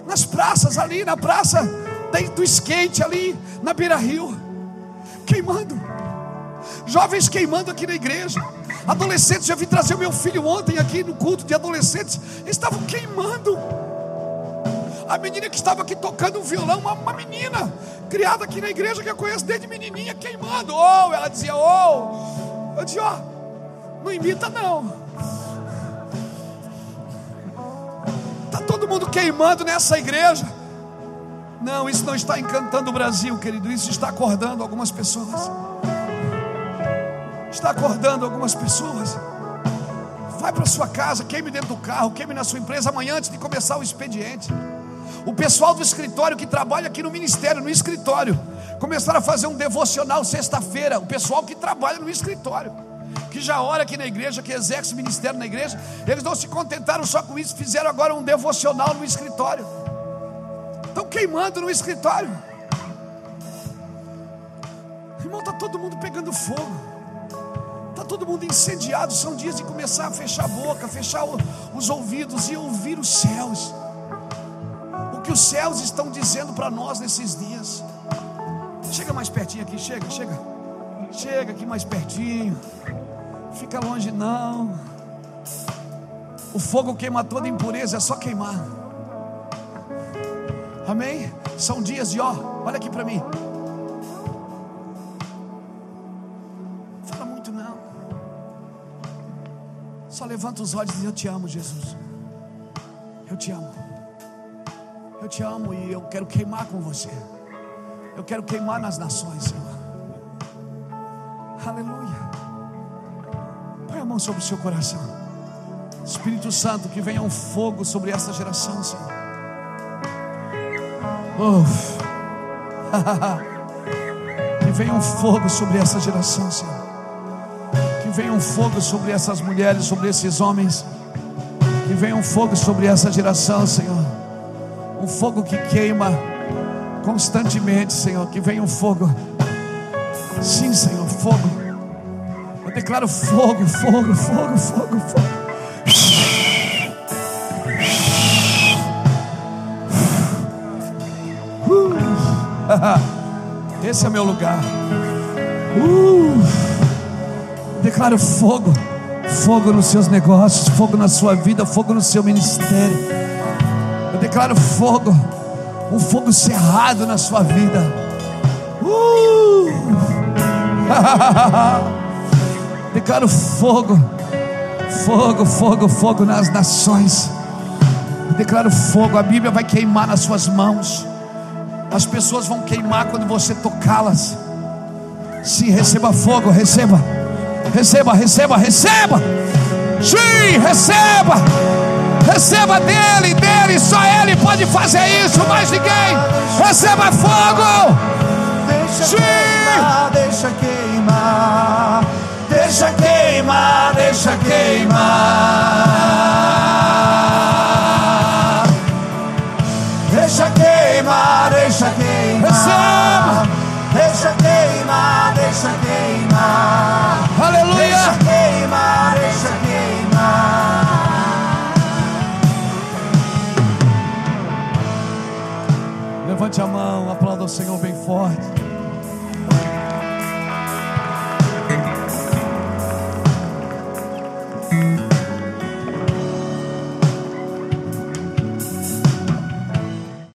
Nas praças ali, na praça do skate ali, na beira rio, queimando. Jovens queimando aqui na igreja. Adolescentes, eu vim trazer o meu filho ontem aqui no culto de adolescentes. Eles estavam queimando. A menina que estava aqui tocando um violão, uma, uma menina criada aqui na igreja que eu conheço desde menininha, queimando. Oh, ela dizia, oh. Eu dizia, ó, oh, não imita não. Está todo mundo queimando nessa igreja. Não, isso não está encantando o Brasil, querido. Isso está acordando algumas pessoas está acordando algumas pessoas. Vai para sua casa, queime dentro do carro, queime na sua empresa amanhã antes de começar o expediente. O pessoal do escritório que trabalha aqui no ministério, no escritório, começaram a fazer um devocional sexta-feira. O pessoal que trabalha no escritório, que já ora aqui na igreja, que exerce ministério na igreja, eles não se contentaram só com isso, fizeram agora um devocional no escritório. Queimando no escritório. Irmão, está todo mundo pegando fogo. Está todo mundo incendiado. São dias de começar a fechar a boca, fechar os ouvidos e ouvir os céus. O que os céus estão dizendo para nós nesses dias. Chega mais pertinho aqui, chega, chega. Chega aqui mais pertinho. Fica longe não. O fogo queima toda impureza, é só queimar. Amém? São dias de ó, olha aqui para mim. Só levanta os olhos e diz: Eu te amo, Jesus. Eu te amo. Eu te amo e eu quero queimar com você. Eu quero queimar nas nações, Senhor. Aleluia. Põe a mão sobre o seu coração. Espírito Santo, que venha um fogo sobre essa geração, Senhor. Uf. [LAUGHS] que venha um fogo sobre essa geração, Senhor venha um fogo sobre essas mulheres, sobre esses homens. Que venha um fogo sobre essa geração, Senhor. Um fogo que queima constantemente, Senhor. Que venha um fogo. Sim, Senhor, fogo. Eu declaro fogo, fogo, fogo, fogo, fogo. [LAUGHS] Esse é meu lugar. Uh. Declaro fogo, fogo nos seus negócios, fogo na sua vida, fogo no seu ministério. Eu declaro fogo, um fogo cerrado na sua vida. Uh. [LAUGHS] Declaro fogo, fogo, fogo, fogo nas nações. Declaro fogo, a Bíblia vai queimar nas suas mãos. As pessoas vão queimar quando você tocá-las. Sim, receba fogo, receba. Receba, receba, receba. Sim, receba. Receba dele, dele, só ele pode fazer isso, mais ninguém. Receba fogo. Deixa queimar, deixa queimar. Deixa queimar, deixa queimar. Levante a mão, aplauda o Senhor bem forte.